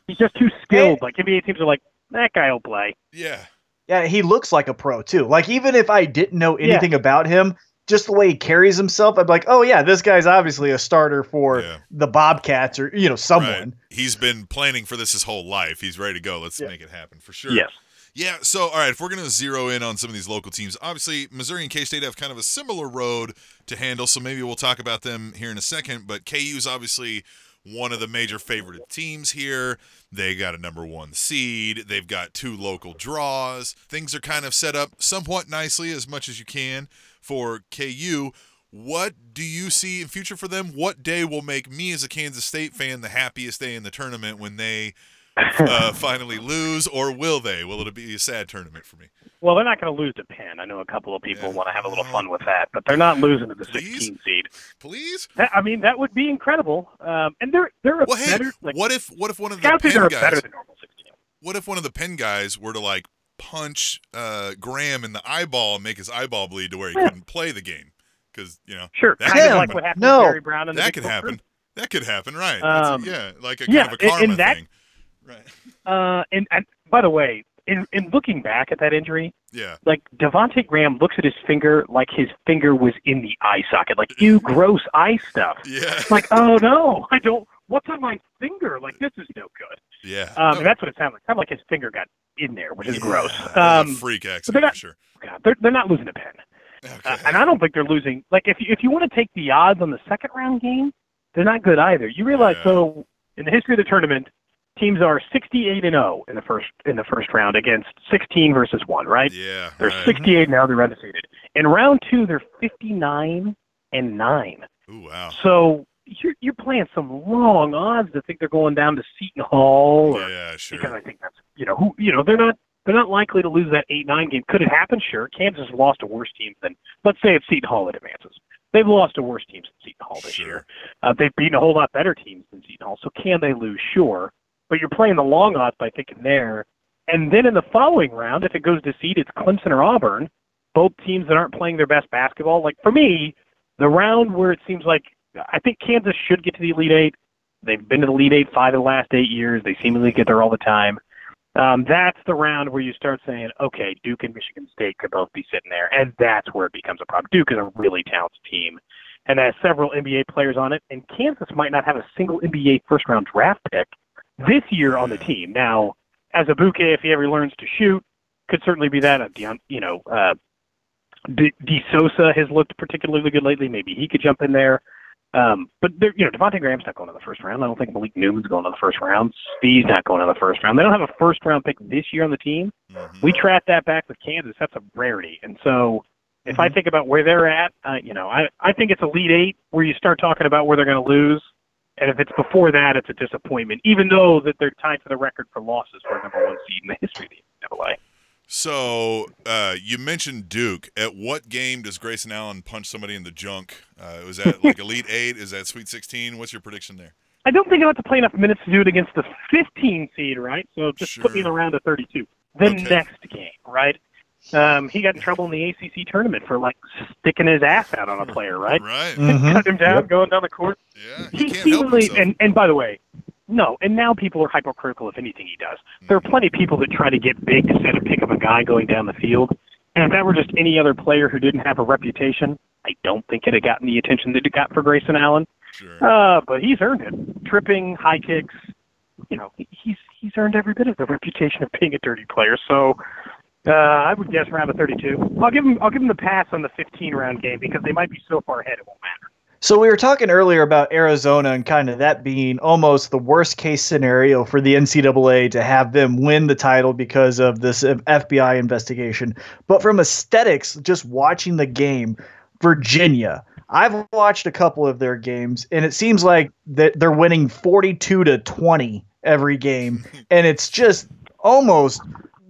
he's just too skilled. Like NBA teams are like, that guy will play. Yeah. Yeah, he looks like a pro too. Like even if I didn't know anything about him, just the way he carries himself, I'd be like, oh yeah, this guy's obviously a starter for Yeah. the Bobcats or you know someone. Right. He's been planning for this his whole life. He's ready to go. Let's Yeah. make it happen for sure. Yes. Yeah, so all right, if we're going to zero in on some of these local teams, obviously Missouri and K-State have kind of a similar road to handle, so maybe we'll talk about them here in a second, but KU is obviously one of the major favorite teams here. They got a number 1 seed, they've got two local draws. Things are kind of set up somewhat nicely as much as you can for KU. What do you see in future for them? What day will make me as a Kansas State fan the happiest day in the tournament when they (laughs) uh, finally lose, or will they? Will it be a sad tournament for me? Well, they're not going to lose to Penn. I know a couple of people Yeah. want to have a little fun with that, but they're not losing to the Please? 16 seed. Please. That, I mean, that would be incredible. Um, and they're they're a Well, hey, better. Like, what if what if one of the Penn guys? better than normal 16. What if one of the Penn guys were to like punch uh, Graham in the eyeball and make his eyeball bleed to where he Yeah. couldn't play the game? Because you know Sure, That kind could of like happen. what happened No. with Barry Brown and that could happen. group. That could happen, right? That's a- Um, yeah, like a yeah, kind of a karma that- thing. (laughs) Right. Uh, and, and by the way, in, in looking back at that injury, Yeah. like Devonte Graham looks at his finger like his finger was in the eye socket, like you (laughs) gross eye stuff. Yeah. Like, oh no, I don't. What's on my finger? Like this is no good. yeah. Um, No, and that's what it sounded like. Sounded like his finger got in there, which is yeah, gross. Um, freak they're accident not- sure. God, they're they're not losing a Penn. Okay. Uh, and I don't think they're losing. Like if you, if you want to take the odds on the second round game, they're not good either. You realize Yeah. so in the history of the tournament, teams are 68 and 0 in the first in the first round against 16 versus one. Right? yeah. They're right. 68 now. They're undefeated. In round two, they're 59 and nine. Ooh, wow. So you're you're playing some long odds to think they're going down to Seton Hall or Yeah, sure. because I think that's you know who you know they're not they're not likely to lose that eight nine game. Could it happen? Sure. Kansas has lost to worse teams than let's say it's Seton Hall that advances. They've lost to worse teams than Seton Hall this Sure. year. Uh, they've beaten a whole lot better teams than Seton Hall. So can they lose? Sure. But you're playing the long odds by thinking there. And then in the following round, if it goes to seed, it's Clemson or Auburn, both teams that aren't playing their best basketball. Like for me, the round where it seems like I think Kansas should get to the Elite Eight. They've been to the Elite Eight five of the last eight years. They seemingly get there all the time. Um, that's the round where you start saying, okay, Duke and Michigan State could both be sitting there, and that's where it becomes a problem. Duke is a really talented team, and has several NBA players on it, and Kansas might not have a single NBA first round draft pick this year on the team. Now, Azubuike, if he ever learns to shoot, could certainly be that. Uh, you know, uh, D, De Sousa has looked particularly good lately. Maybe he could jump in there. Um, but they're, you know, Devonte Graham's not going to the first round. I don't think Malik Newman's going to the first round. Steve's not going to the first round. They don't have a first round pick this year on the team. Mhm. We track that back with Kansas. That's a rarity. And so, if I think about where they're at, uh, you know, I I think it's Elite Eight where you start talking about where they're going to lose. And if it's before that, it's a disappointment, even though that they're tied for the record for losses for a number one seed in the history of the NCAA. So uh, you mentioned Duke. At what game does Grayson Allen punch somebody in the junk? Uh, was that like Elite (laughs) Eight? Is that Sweet Sixteen? What's your prediction there? I don't think I'll have to play enough minutes to do it against the 15 seed, right? So just put me in the round of 32. The Okay. next game, right? Um, he got in trouble in the ACC tournament for like sticking his ass out on a player, right? (laughs) Right. Mhm. (laughs) Cut him down, Yep. going down the court. Yeah. He He can't help seemingly, himself. and, and by the way, no, and now people are hypercritical of anything he does. There are plenty of people that try to get big to set a pick of a guy going down the field. And if that were just any other player who didn't have a reputation, I don't think it had gotten the attention that it got for Grayson Allen. Sure. Uh, but he's earned it. Tripping, high kicks, you know, he's he's earned every bit of the reputation of being a dirty player. So uh, I would guess round of 32. I'll give him I'll give him the pass on the 15 round game because they might be so far ahead it won't matter. So we were talking earlier about Arizona and kind of that being almost the worst case scenario for the NCAA to have them win the title because of this uh, FBI investigation. But from aesthetics, just watching the game, Virginia. I've watched a couple of their games, and it seems like that they're winning 42 to 20 every game, (laughs) and it's just almost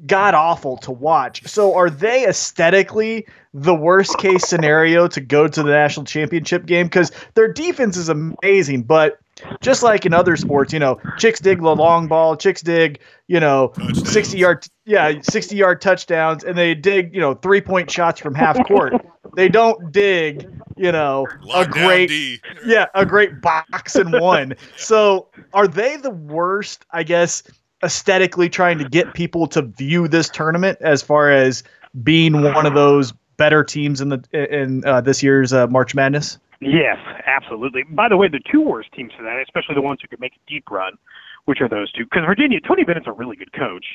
god awful to watch. So, are they aesthetically the worst case scenario to go to the national championship game? Because their defense is amazing, but just like in other sports, you know, chicks dig the long ball, chicks dig, you know, Touchdowns. 60 yard, yeah, 60 yard touchdowns, and they dig, you know, three point shots from half court. they don't dig, you know, a Lock great, D. yeah, a great box and one. (laughs) So are they the worst, I guess, aesthetically trying to get people to view this tournament as far as being one of those better teams in the in uh, this year's uh, March Madness? Yes, absolutely. By the way, the two worst teams for that, especially the ones who could make a deep run, which are those two. Because Virginia, Tony Bennett's a really good coach,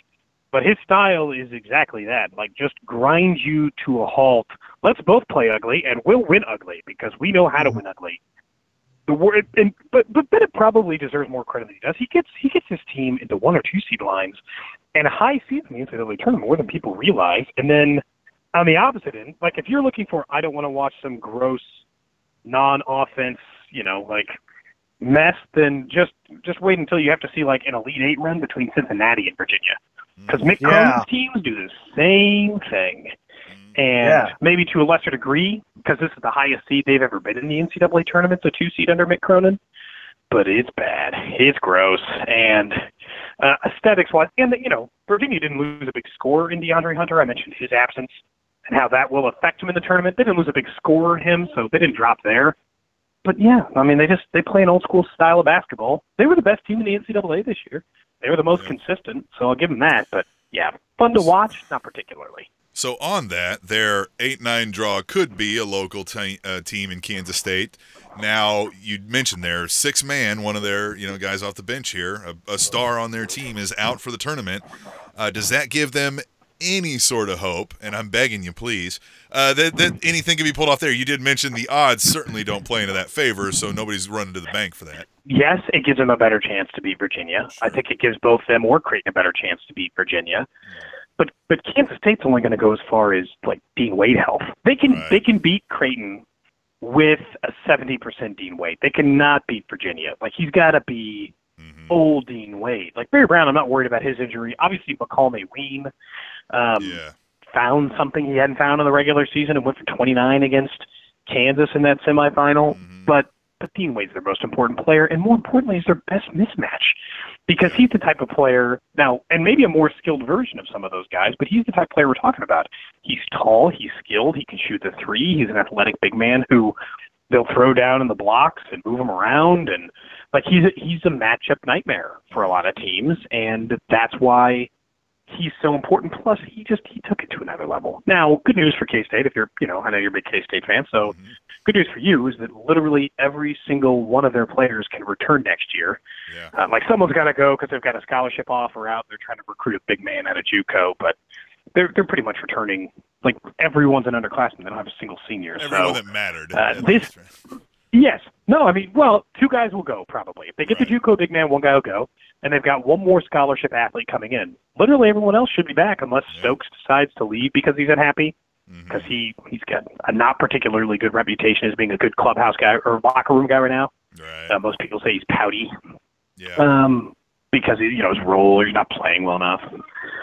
but his style is exactly that. Like, just grind you to a halt. Let's both play ugly, and we'll win ugly because we know how to win ugly. The word, and but but Bennett probably deserves more credit than he does. He gets he gets his team into one or two seed lines, and high seeds in the NCAA tournament more than people realize. And then on the opposite end, like if you're looking for, I don't want to watch some gross non-offense, you know, like mess, then just just wait until you have to see like an Elite Eight run between Cincinnati and Virginia, because Mick Yeah. Cronin's teams do the same thing, and Yeah. maybe to a lesser degree, because this is the highest seed they've ever been in the NCAA tournament, the two seed under Mick Cronin. But it's bad. It's gross, and uh, aesthetics wise, and you know, Virginia didn't lose a big score in DeAndre Hunter. I mentioned his absence and how that will affect him in the tournament. They didn't lose a big score in him, so they didn't drop there. But yeah, I mean, they just they play an old school style of basketball. They were the best team in the NCAA this year. They were the most Yeah. consistent, so I'll give them that. But yeah, fun to watch, not particularly. So on that, their eight nine draw could be a local uh, team in Kansas State. Now you mentioned their six man, one of their you know guys off the bench here, a, a star on their team is out for the tournament. Uh, does that give them any sort of hope? And I'm begging you, please, uh, that that anything can be pulled off there. You did mention the odds certainly don't play into that favor, so nobody's running to the bank for that. Yes, it gives them a better chance to beat Virginia. I think it gives both them or Creighton a better chance to beat Virginia. But but Kansas State's only going to go as far as like Dean Wade health. They can Right. they can beat Creighton with a seventy percent Dean Wade. They cannot beat Virginia. Like he's got to be hmm old Dean Wade. Like Barry Brown, I'm not worried about his injury. Obviously, Makol Mawien um, Yeah, found something he hadn't found in the regular season and went for 29 against Kansas in that semifinal. Mhm. But but Dean Wade's their most important player, and more importantly, is their best mismatch because he's the type of player now, and maybe a more skilled version of some of those guys. But he's the type of player we're talking about. He's tall, he's skilled, he can shoot the three. He's an athletic big man who they'll throw down in the blocks and move him around, and like he's a, he's a matchup nightmare for a lot of teams, and that's why he's so important. Plus, he just he took it to another level. Now, good news for K State. If you're, you know, I know you're a big K State fan, so Mhm. good news for you is that literally every single one of their players can return next year. yeah. Uh, like someone's got to go because they've got a scholarship offer out. They're trying to recruit a big man out of JUCO, but they're they're pretty much returning. Like everyone's an underclassman. They don't have a single senior. Everyone so that mattered. uh, this- Yes. No, I mean, well, two guys will go probably. If they get Right. the JUCO big man, one guy will go, and they've got one more scholarship athlete coming in. Literally everyone else should be back unless Yeah. Stokes decides to leave because he's unhappy because he he's got a not particularly good reputation as being a good clubhouse guy or locker room guy right now. Right. Uh, most people say he's pouty yeah. um, because he, you know his role or he's not playing well enough.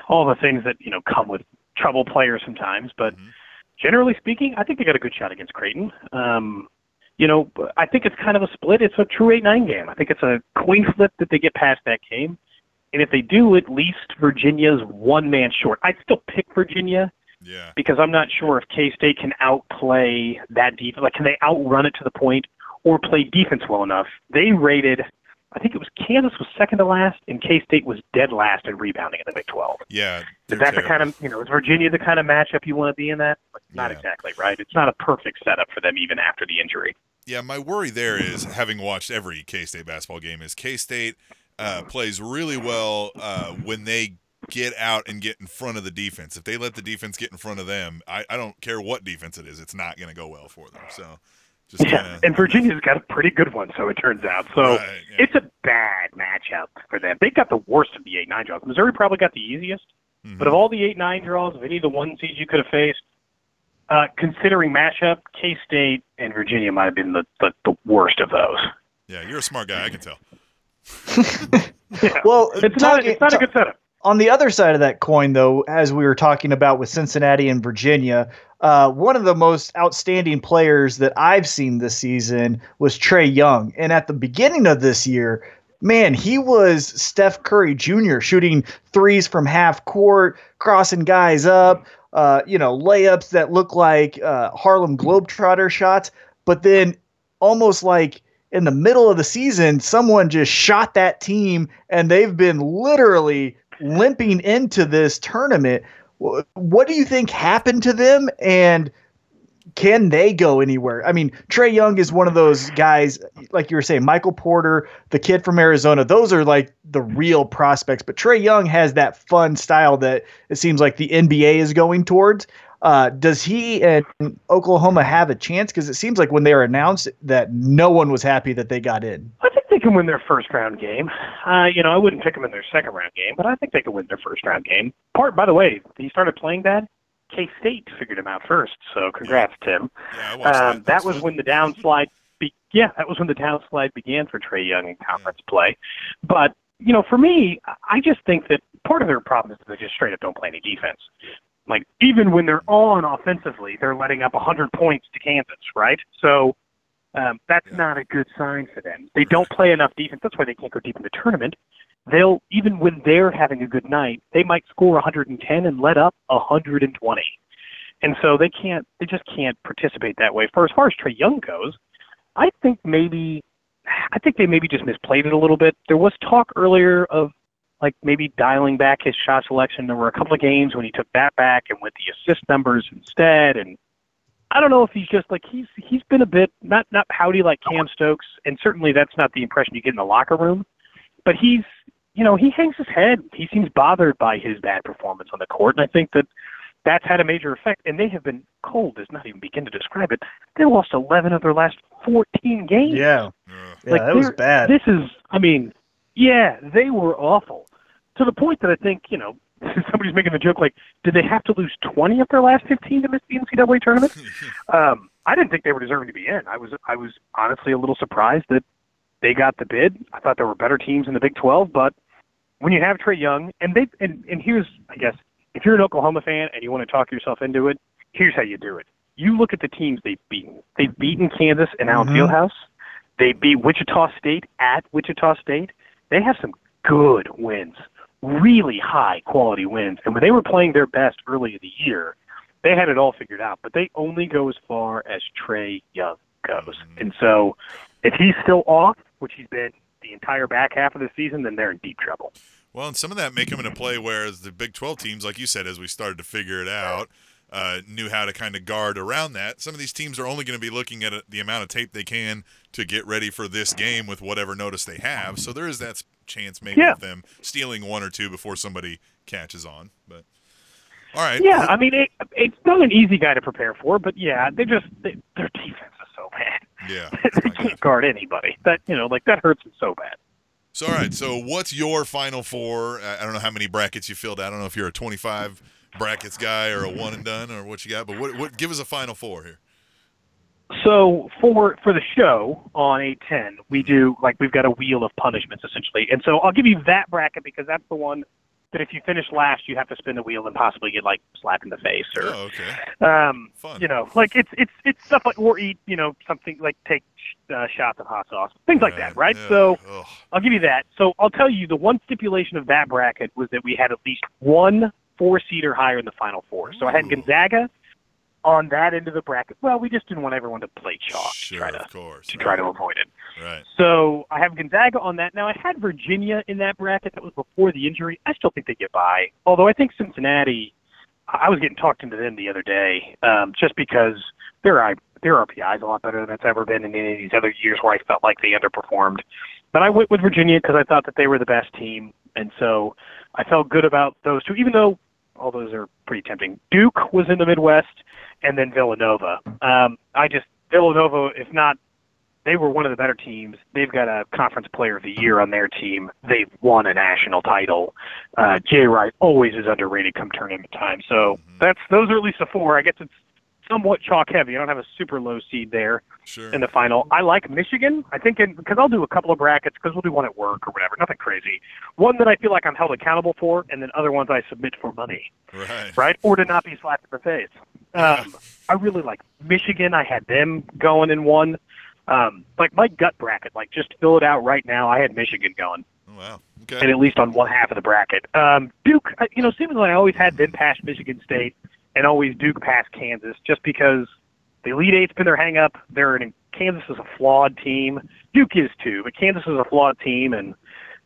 All the things that you know come with trouble players sometimes, but Mhm. generally speaking, I think they got a good shot against Creighton. Um, you know, I think it's kind of a split. It's a true eight-nine game. I think it's a coin flip that they get past that game, and if they do, at least Virginia's one man short. I'd still pick Virginia Yeah. because I'm not sure if K State can outplay that defense. Like, can they outrun it to the point or play defense well enough? They rated, I think it was Kansas was second to last, and K State was dead last in rebounding in the Big 12. Yeah. Is that the kind of, you know, is Virginia the kind of matchup you want to be in that? Like, not Yeah. exactly, right? It's not a perfect setup for them even after the injury. Yeah, my worry there is having watched every K State basketball game is K State uh, plays really well uh, when they get out and get in front of the defense. If they let the defense get in front of them, I, I don't care what defense it is, it's not going to go well for them. So just Yeah, kind and Virginia's got a pretty good one, so it turns out. So Right, yeah. it's a bad matchup for them. They got the worst of the eight nine draws. Missouri probably got the easiest, Mm-hmm. but of all the eight nine draws, of any of the one seeds you could have faced, Uh, considering matchup, K State and Virginia might have been the, the, the worst of those. Yeah, you're a smart guy. I can tell. (laughs) Yeah. Well, it's not talking- it's not a good setup. On the other side of that coin, though, as we were talking about with Cincinnati and Virginia, uh, one of the most outstanding players that I've seen this season was Trae Young. And at the beginning of this year, man, he was Steph Curry Jr. shooting threes from half court, crossing guys up, uh, you know, layups that look like uh, Harlem Globetrotter shots. But then almost like in the middle of the season, someone just shot that team and they've been literally limping into this tournament. What do you think happened to them and can they go anywhere? I mean, Trae Young is one of those guys, like you were saying, Michael Porter, the kid from Arizona, those are like the real prospects. But Trae Young has that fun style that it seems like the NBA is going towards. Uh, does he and Oklahoma have a chance? Because it seems like when they were announced that no one was happy that they got in. I think they can win their first round game. Uh, you know, I wouldn't pick them in their second round game, but I think they can win their first round game. Part, by the way, he started playing bad. K State figured him out first, so congrats, Tim. Yeah, Um, that. that was when the downslide. Be- yeah, that was when the downslide began for Trae Young in conference play. But you know, for me, I just think that part of their problem is that they just straight up don't play any defense. Like even when they're on offensively, they're letting up 100 points to Kansas, right? So um, that's Yeah. not a good sign for them. They don't play enough defense. That's why they can't go deep in the tournament. They'll even when they're having a good night, they might score 110 and let up 120. And so they can't, they just can't participate that way. For as far as Trae Young goes, I think maybe, I think they maybe just misplayed it a little bit. There was talk earlier of like maybe dialing back his shot selection. There were a couple of games when he took that back and went the assist numbers instead. And I don't know if he's just like he's he's been a bit not not howdy like Cam Stokes, and certainly that's not the impression you get in the locker room. But he's you know he hangs his head. He seems bothered by his bad performance on the court, and I think that that's had a major effect. And they have been cold does not even begin to describe it. They lost 11 of their last 14 games. Yeah, yeah, Like, that was bad. This is, I mean, yeah, they were awful to the point that I think, you know, (laughs) somebody's making the joke like, did they have to lose 20 of their last 15 to miss the NCAA tournament? (laughs) um, I didn't think they were deserving to be in. I was, I was honestly a little surprised that they got the bid. I thought there were better teams in the Big 12, but when you have Trae Young, and they, and, and here's, I guess, if you're an Oklahoma fan and you want to talk yourself into it, here's how you do it. You look at the teams they've beaten. They've beaten Kansas and Allen Mhm. Fieldhouse. They beat Wichita State at Wichita State. They have some good wins, really high quality wins. And when they were playing their best early in the year, they had it all figured out. But they only go as far as Trae Young goes. And so if he's still off, which he's been the entire back half of the season, then they're in deep trouble. Well, and some of that may come into play whereas the Big 12 teams, like you said, as we started to figure it out, uh, knew how to kind of guard around that. Some of these teams are only going to be looking at uh the amount of tape they can to get ready for this game with whatever notice they have. So there is that chance maybe Yeah. of them stealing one or two before somebody catches on. But all right, Yeah, I mean, it, it's not an easy guy to prepare for, but yeah, they just they, their defense is so bad. Yeah. (laughs) they can't guard anybody. That you know, like that hurts them so bad. So all right, so what's your final four? I I don't know how many brackets you filled out. I don't know if you're a 25 brackets guy or a one and done or what you got, but what, what give us a final four here? So for for the show on eight ten, we do like we've got a wheel of punishments essentially, and so I'll give you that bracket because that's the one that if you finish last, you have to spin the wheel and possibly get like slapped in the face or Oh, okay. um, Fun. you know, like it's it's it's stuff like or eat you know something like take uh, shots of hot sauce, things like that, right? Yeah. So Ugh. I'll give you that. So I'll tell you the one stipulation of that bracket was that we had at least one four seater higher in the final four. So I had Gonzaga on that end of the bracket. Well, we just didn't want everyone to play chalk Sure, to try to of course. to right. try to avoid it. Right. So I have Gonzaga on that. Now I had Virginia in that bracket. That was before the injury. I still think they get by. Although I think Cincinnati, I was getting talked into them the other day, um, just because their I their RPI is a lot better than it's ever been in any of these other years where I felt like they underperformed. But I went with Virginia because I thought that they were the best team, and so I felt good about those two. Even though all those are pretty tempting. Duke was in the Midwest, and then Villanova. Um, I just Villanova, if not they were one of the better teams. They've got a conference player of the year on their team. They've won a national title. Uh, Jay Wright always is underrated come tournament time. So that's those are at least the four. I guess it's somewhat chalk heavy. I don't have a super low seed there Sure. in the final. I like Michigan. I think in, because I'll do a couple of brackets because we'll do one at work or whatever. Nothing crazy. One that I feel like I'm held accountable for, and then other ones I submit for money, right. right? Or to not be slapped in the face. Um, I really like Michigan. I had them going in one. Um, like my gut bracket, like just fill it out right now. I had Michigan going, Oh, wow. Okay. And at least on one half of the bracket. Um, Duke, you know, seemingly I always had them past Michigan State and always Duke past Kansas, just because the Elite Eight's been their hang up. They're an, Kansas is a flawed team. Duke is too, but Kansas is a flawed team, and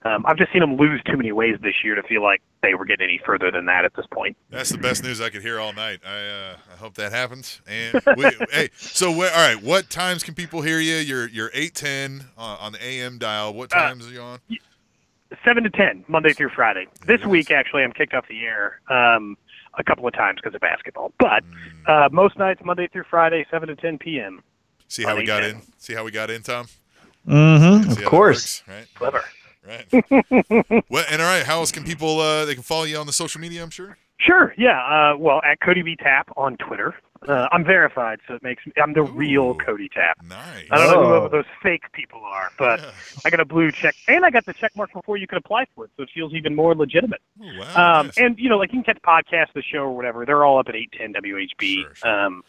um, I've just seen them lose too many ways this year to feel like they were getting any further than that at this point. That's the best news I could hear all night. I uh, I hope that happens. And (laughs) we, hey, so where, all right, what times can people hear you? You're you're eight ten uh, on the AM dial. What Uh, times are you on? seven to ten Monday through Friday. This Yes. week, actually, I'm kicked off the air um, a couple of times because of basketball, but Mm. uh, most nights Monday through Friday, seven to ten p.m. See how we got 8:10. in. See how we got in, Tom. Mm-hmm. Of course. works, right. Clever. Right. well, and all right, how else can people uh, they can follow you on the social media? I'm sure. Sure. Yeah. Uh, well, at Cody B Tap on Twitter. Uh, I'm verified, so it makes me, I'm the real Cody Tapp. Nice. I don't know Oh. who those fake people are, but Yeah. I got a blue check, and I got the check mark before you could apply for it, so it feels even more legitimate. Oh, wow. Um, nice. and you know, like you can catch podcasts, the show, or whatever. They're all up at eight ten WHB. Sure, sure. Um,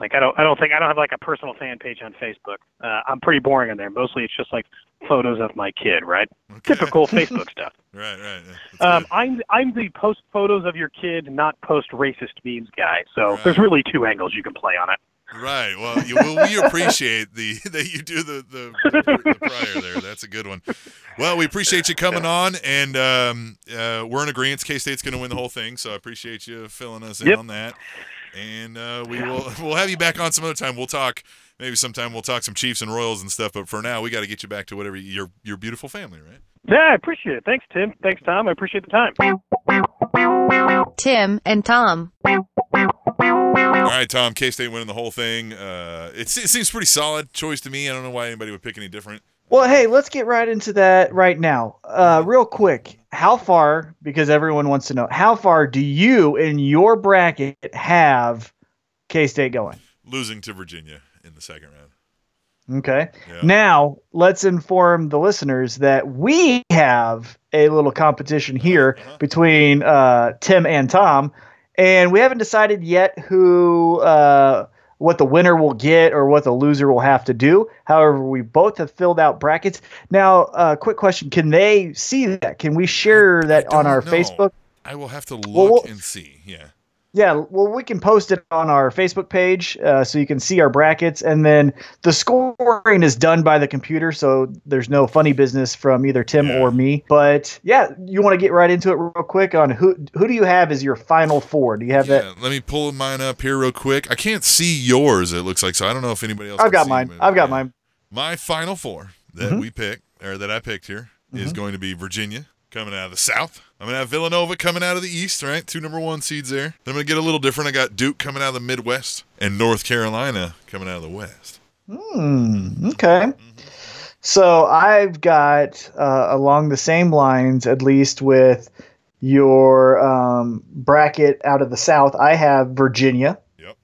like I don't, I don't think I don't have like a personal fan page on Facebook. Uh, I'm pretty boring on there. Mostly, it's just like photos of my kid, right? Okay. Typical (laughs) Facebook stuff. Right, right. Um. I'm I'm the post photos of your kid, not post racist memes guy. So Right. there's really two angles you can play on it. Right. Well, you, well, we appreciate the (laughs) that you do the, the the prior there. That's a good one. Well, we appreciate you coming on, and um, uh, we're in agreement. K State's going to win the whole thing, so I appreciate you filling us in Yep. on that. And uh, we will (laughs) we'll have you back on some other time. We'll talk maybe sometime. We'll talk some Chiefs and Royals and stuff. But for now, we got to get you back to whatever your your beautiful family, right? Yeah, I appreciate it. Thanks, Tim. Thanks, Tom. I appreciate the time. Tim and Tom. All right, Tom. K State winning the whole thing. Uh, it, it seems pretty solid choice to me. I don't know why anybody would pick any different. Well, hey, let's get right into that right now. Uh, real quick, how far, because everyone wants to know, how far do you in your bracket have K State going? Losing to Virginia in the second round. Okay. Yeah. Now, let's inform the listeners that we have a little competition here Uh-huh. between uh, Tim and Tom, and we haven't decided yet who, uh, what the winner will get or what the loser will have to do. However, we both have filled out brackets. Now, uh, quick question: Can they see that? Can we share that on our know. Facebook? I will have to look Well, we'll- and see. Yeah. Yeah, well, we can post it on our Facebook page uh, so you can see our brackets. And then the scoring is done by the computer, so there's no funny business from either Tim Yeah. or me. But yeah, you want to get right into it real quick on who who do you have as your final four? Do you have that? Yeah, let me pull mine up here real quick. I can't see yours. It looks like so. I don't know if anybody else. I've got mine. I've got mine. My final four that Mhm. we picked or that I picked here is Mm-hmm. going to be Virginia coming out of the South. I'm gonna have Villanova coming out of the East. Right, two number one seeds there. Then I'm gonna get a little different. I got Duke coming out of the Midwest and North Carolina coming out of the West. Hmm. Okay. So I've got uh, along the same lines, at least with your um, bracket out of the South. I have Virginia. Yep.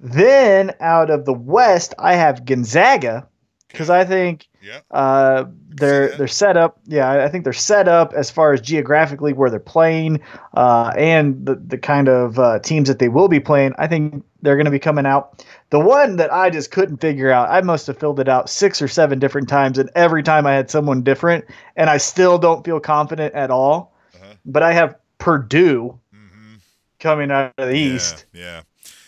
Then out of the West, I have Gonzaga because I think Yeah. uh, they're they're set up. Yeah, I- think they're set up as far as geographically where they're playing uh, and the the kind of uh, teams that they will be playing. I think they're going to be coming out. The one that I just couldn't figure out, I must have filled it out six or seven different times, and every time I had someone different, and I still don't feel confident at all. Uh-huh. But I have Purdue Mm-hmm. coming out of the East, Yeah.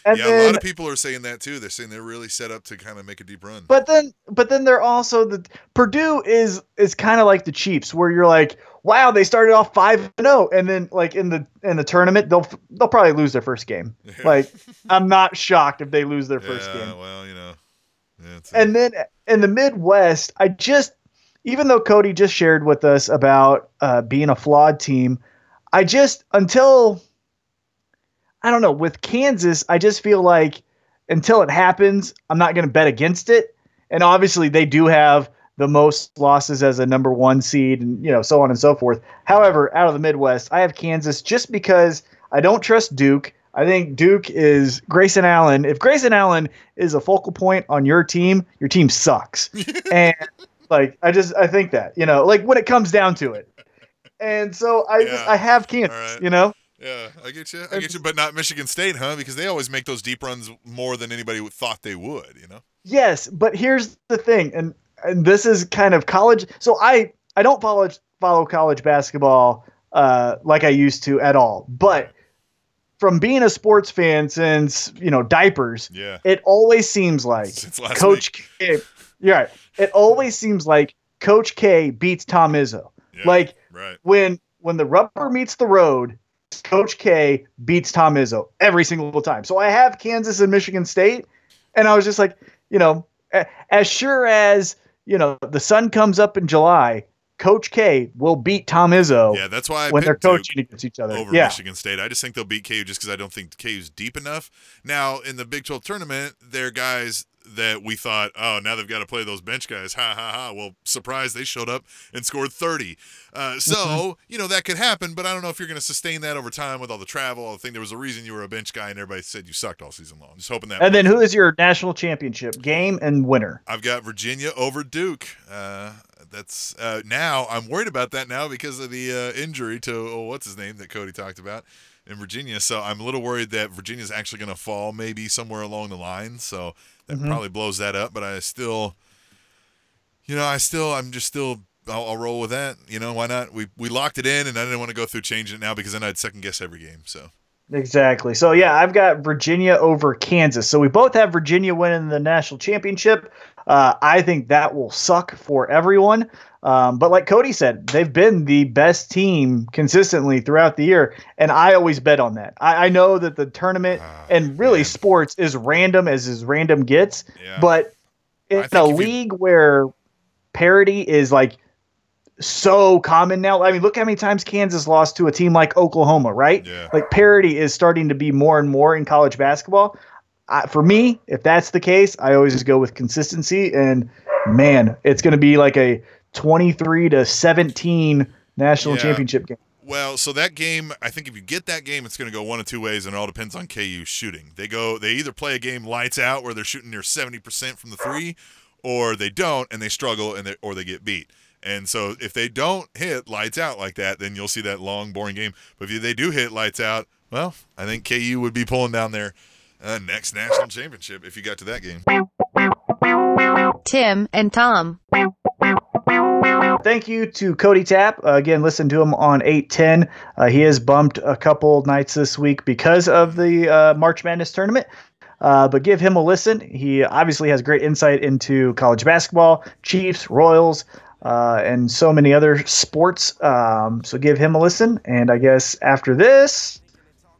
Yeah. and yeah. then a lot of people are saying that too. They're saying they're really set up to kind of make a deep run. But then, but then they're also the Purdue is is kind of like the Chiefs, where you're like, wow, they started off five and zero, and then like in the in the tournament, they'll they'll probably lose their first game. (laughs) Like, I'm not shocked if they lose their first yeah, game. Well, you know. Yeah, And then in the Midwest, I just, even though Cody just shared with us about uh, being a flawed team, I just until I don't know with Kansas, I just feel like until it happens, I'm not going to bet against it. And obviously, they do have the most losses as a number one seed, and you know so on and so forth. However, out of the Midwest, I have Kansas just because I don't trust Duke. I think Duke is Grayson Allen. If Grayson Allen is a focal point on your team, your team sucks. (laughs) and like I just I think that, you know, like when it comes down to it. And so I just Yeah. I have Kansas, right. you know? Yeah, I get you. I get you, but not Michigan State, huh? Because they always make those deep runs more than anybody thought they would. You know. Yes, but here's the thing, and and this is kind of college. So I I don't follow follow college basketball uh, like I used to at all. But from being a sports fan since you know diapers, Yeah. it always seems like (laughs) Coach K. Yeah, right. it always seems like Coach K beats Tom Izzo. Yeah, Like right. when when the rubber meets the road, Coach K beats Tom Izzo every single time. So I have Kansas and Michigan State, and I was just like, you know, as sure as you know the sun comes up in July, Coach K will beat Tom Izzo Yeah, that's why I when they're picked Duke coaching against each other. over yeah, Michigan State. I just think they'll beat KU just because I don't think KU's deep enough. Now in the Big 12 tournament, they're guys that we thought, oh, now they've got to play those bench guys. Ha ha ha. Well, surprise, they showed up and scored 30. Uh, so Mm-hmm. you know that could happen, but I don't know if you're going to sustain that over time with all the travel. I think there was a reason you were a bench guy, and everybody said you sucked all season long. Just hoping that. and then who is your national championship game and winner? I've got Virginia over Duke. Uh, that's uh, now I'm worried about that now because of the uh, injury to oh, what's his name that Cody talked about in Virginia. So I'm a little worried that Virginia's actually going to fall maybe somewhere along the line. So that Mhm. probably blows that up. But I still, you know, I still I'm just still. I'll, I'll roll with that. You know, why not? We we locked it in, and I didn't want to go through changing it now because then I'd second guess every game. So Exactly. So yeah, I've got Virginia over Kansas. So we both have Virginia winning the national championship. Uh, I think that will suck for everyone. Um, but like Cody said, they've been the best team consistently throughout the year, and I always bet on that. I, I know that the tournament Ah, and really man. sports is random as as random gets, yeah, but in a if you- league where parity is like so common now. I mean, look how many times Kansas lost to a team like Oklahoma, right? yeah. Like parity is starting to be more and more in college basketball. I, for me, if that's the case, I always just go with consistency. And man, it's going to be like a 23 to 17 national Yeah. championship game. Well, so that game, I think if you get that game, it's going to go one of two ways, and it all depends on KU shooting. They go, they either play a game lights out where they're shooting near seventy percent from the three, or they don't and they struggle and they or they get beat. And so if they don't hit lights out like that, then you'll see that long, boring game. But if they do hit lights out, well, I think KU would be pulling down their uh, next national championship if you got to that game. Tim and Tom. Thank you to Cody Tapp. Uh, again, listen to him on 810. Uh, he has bumped a couple nights this week because of the uh, March Madness tournament. Uh, but give him a listen. He obviously has great insight into college basketball, Chiefs, Royals, uh, and so many other sports. Um, so give him a listen. And I guess after this,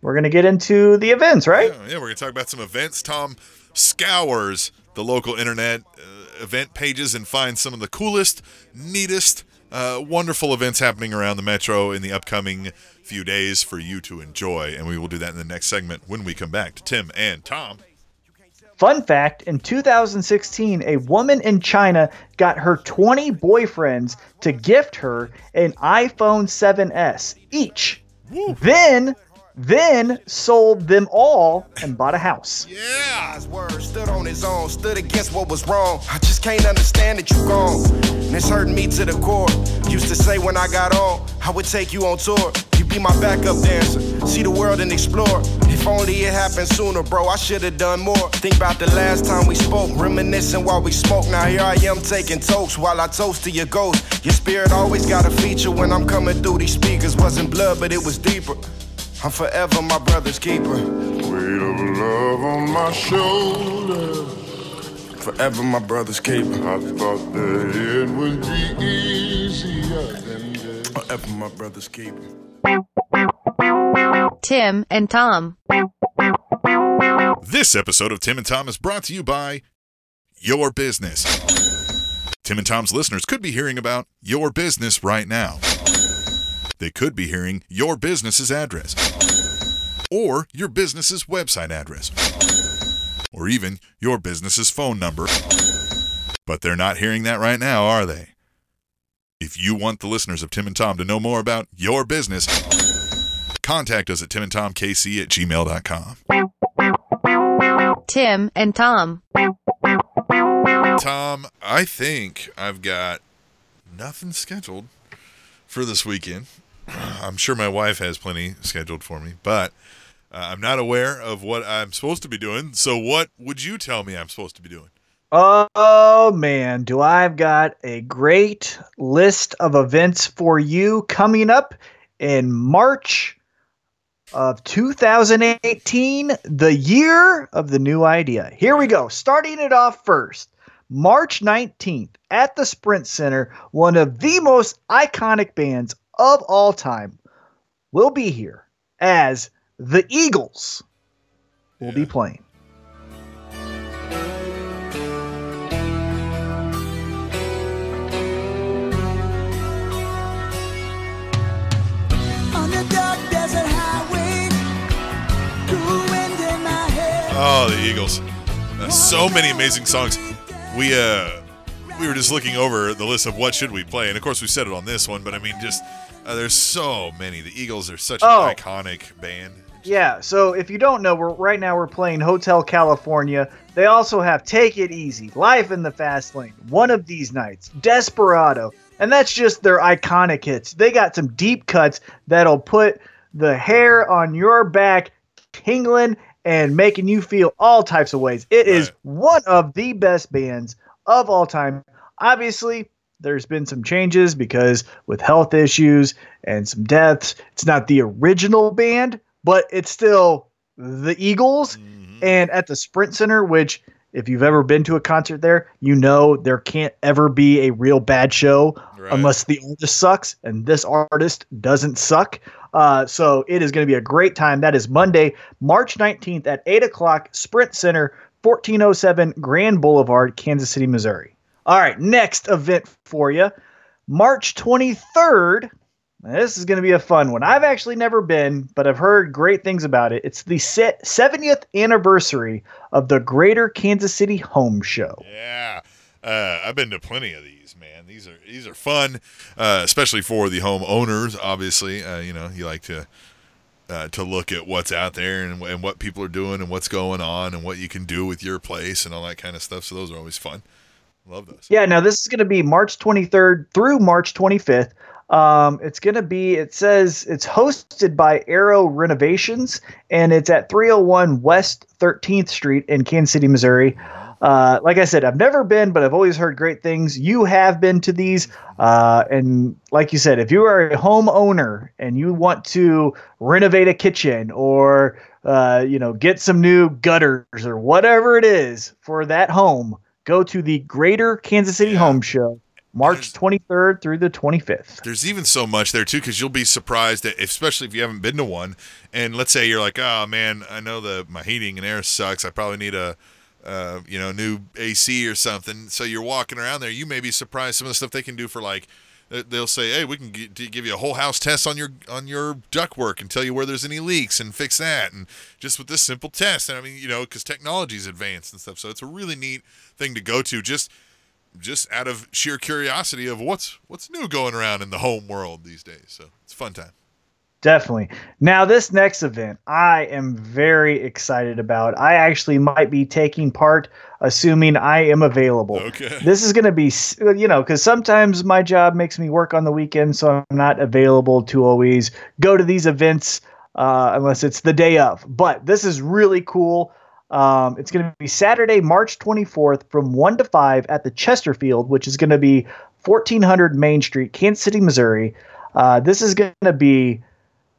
we're going to get into the events, right? Yeah, yeah, we're going to talk about some events. Tom scours the local internet uh, event pages and finds some of the coolest, neatest, uh, wonderful events happening around the metro in the upcoming few days for you to enjoy. And we will do that in the next segment when we come back to Tim and Tom. Fun fact in 2016, a woman in China got her 20 boyfriends to gift her an iPhone 7S each. Then, then sold them all and bought a house. Yeah. God's word stood on his own, stood against what was wrong. I just can't understand that you gone. And it's hurting me to the core. Used to say when I got on, I would take you on tour. You'd be my backup dancer, see the world and explore. If only it happened sooner, bro. I should have done more. Think about the last time we spoke, reminiscing while we smoke. Now here I am taking toast while I toast to your ghost. Your spirit always got a feature when I'm coming through these speakers. Wasn't blood, but it was deeper. I'm forever my brother's keeper. Weight of love on my shoulder. Forever my brother's keeper. I thought that it would be easier than this. Forever my brother's keeper. Tim and Tom. This episode of Tim and Tom is brought to you by Your Business. Tim and Tom's listeners could be hearing about your business right now. They could be hearing your business's address, or your business's website address, or even your business's phone number. But they're not hearing that right now, are they? If you want the listeners of Tim and Tom to know more about your business, contact us at timandtomkc at gmail.com. Tim and Tom. Tom, I think I've got nothing scheduled for this weekend. I'm sure my wife has plenty scheduled for me, but uh, I'm not aware of what I'm supposed to be doing. So, what would you tell me I'm supposed to be doing? Oh man, do I've got a great list of events for you coming up in March of 2018, the year of the new idea. Here we go. Starting it off first. March 19th at the Sprint Center, one of the most iconic bands of all time will be here as the Eagles will be playing. On the dark desert highway, cool wind in my hair. Oh, the Eagles. Uh, so many amazing songs. We uh we were just looking over the list of what should we play, and of course we said it on this one. But I mean, just uh, there's so many. The Eagles are such Oh. an iconic band. Yeah, so if you don't know, we're right now we're playing Hotel California. They also have Take It Easy, Life in the Fast Lane, One of These Nights, Desperado, and that's just their iconic hits. They got some deep cuts that'll put the hair on your back tingling and making you feel all types of ways. It is Right. one of the best bands of all time. Obviously, there's been some changes because with health issues and some deaths, it's not the original band, but it's still the Eagles. Mhm. And at the Sprint Center, which if you've ever been to a concert there, you know there can't ever be a real bad show Right. unless the artist sucks, and this artist doesn't suck. Uh, so it is going to be a great time. That is Monday, March 19th at 8 o'clock, Sprint Center, 1407 Grand Boulevard, Kansas City, Missouri. All right, next event for you, March 23rd. This is going to be a fun one. I've actually never been, but I've heard great things about it. It's the 70th anniversary of the Greater Kansas City Home Show. Yeah, uh, I've been to plenty of these, man. These are these are fun, uh, especially for the home owners. Obviously, uh, you know you like to uh, to look at what's out there and, and what people are doing and what's going on and what you can do with your place and all that kind of stuff. So those are always fun. Love those. Yeah, now this is going to be March 23rd through March 25th. Um, it's going to be, it says it's hosted by Arrow Renovations and it's at 301 West 13th Street in Kansas City, Missouri. Uh, like I said, I've never been, but I've always heard great things. You have been to these. Uh, and like you said, if you are a homeowner and you want to renovate a kitchen or, uh, you know, get some new gutters or whatever it is for that home, go to the Greater Kansas City Yeah. Home Show, March There's- 23rd through the 25th. There's even so much there too, because you'll be surprised that, especially if you haven't been to one, and let's say you're like, oh man, I know the my heating and air sucks. I probably need a, uh, you know, new AC or something. So you're walking around there, you may be surprised some of the stuff they can do for like. They'll say, "Hey, we can gi- give you a whole house test on your on your ductwork and tell you where there's any leaks and fix that." And just with this simple test, and I mean, you know, because technology's advanced and stuff, so it's a really neat thing to go to. Just just out of sheer curiosity of what's what's new going around in the home world these days. So it's fun time. Definitely. Now, this next event, I am very excited about. I actually might be taking part, assuming I am available. Okay. This is going to be, you know, because sometimes my job makes me work on the weekend, so I'm not available to always go to these events uh, unless it's the day of. But this is really cool. Um, it's going to be Saturday, March 24th from 1 to 5 at the Chesterfield, which is going to be 1400 Main Street, Kansas City, Missouri. Uh, this is going to be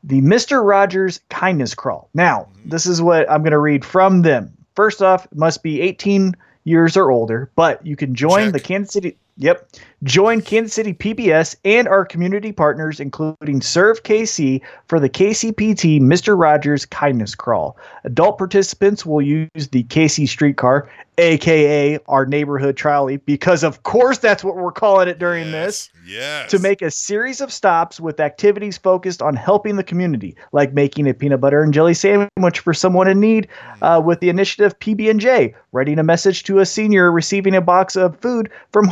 the Mr. Rogers Kindness Crawl. Now, this is what I'm going to read from them. First off, it must be 18 years or older, but you can join Check. the Kansas City. Yep. Join Kansas City PBS and our community partners, including Serve KC, for the KCPT Mr. Rogers Kindness Crawl. Adult participants will use the KC streetcar, aka our neighborhood trolley, because of course that's what we're calling it during this Yes. to make a series of stops with activities focused on helping the community, like making a peanut butter and jelly sandwich for someone in need, uh, with the initiative PB&J, writing a message to a senior receiving a box of food from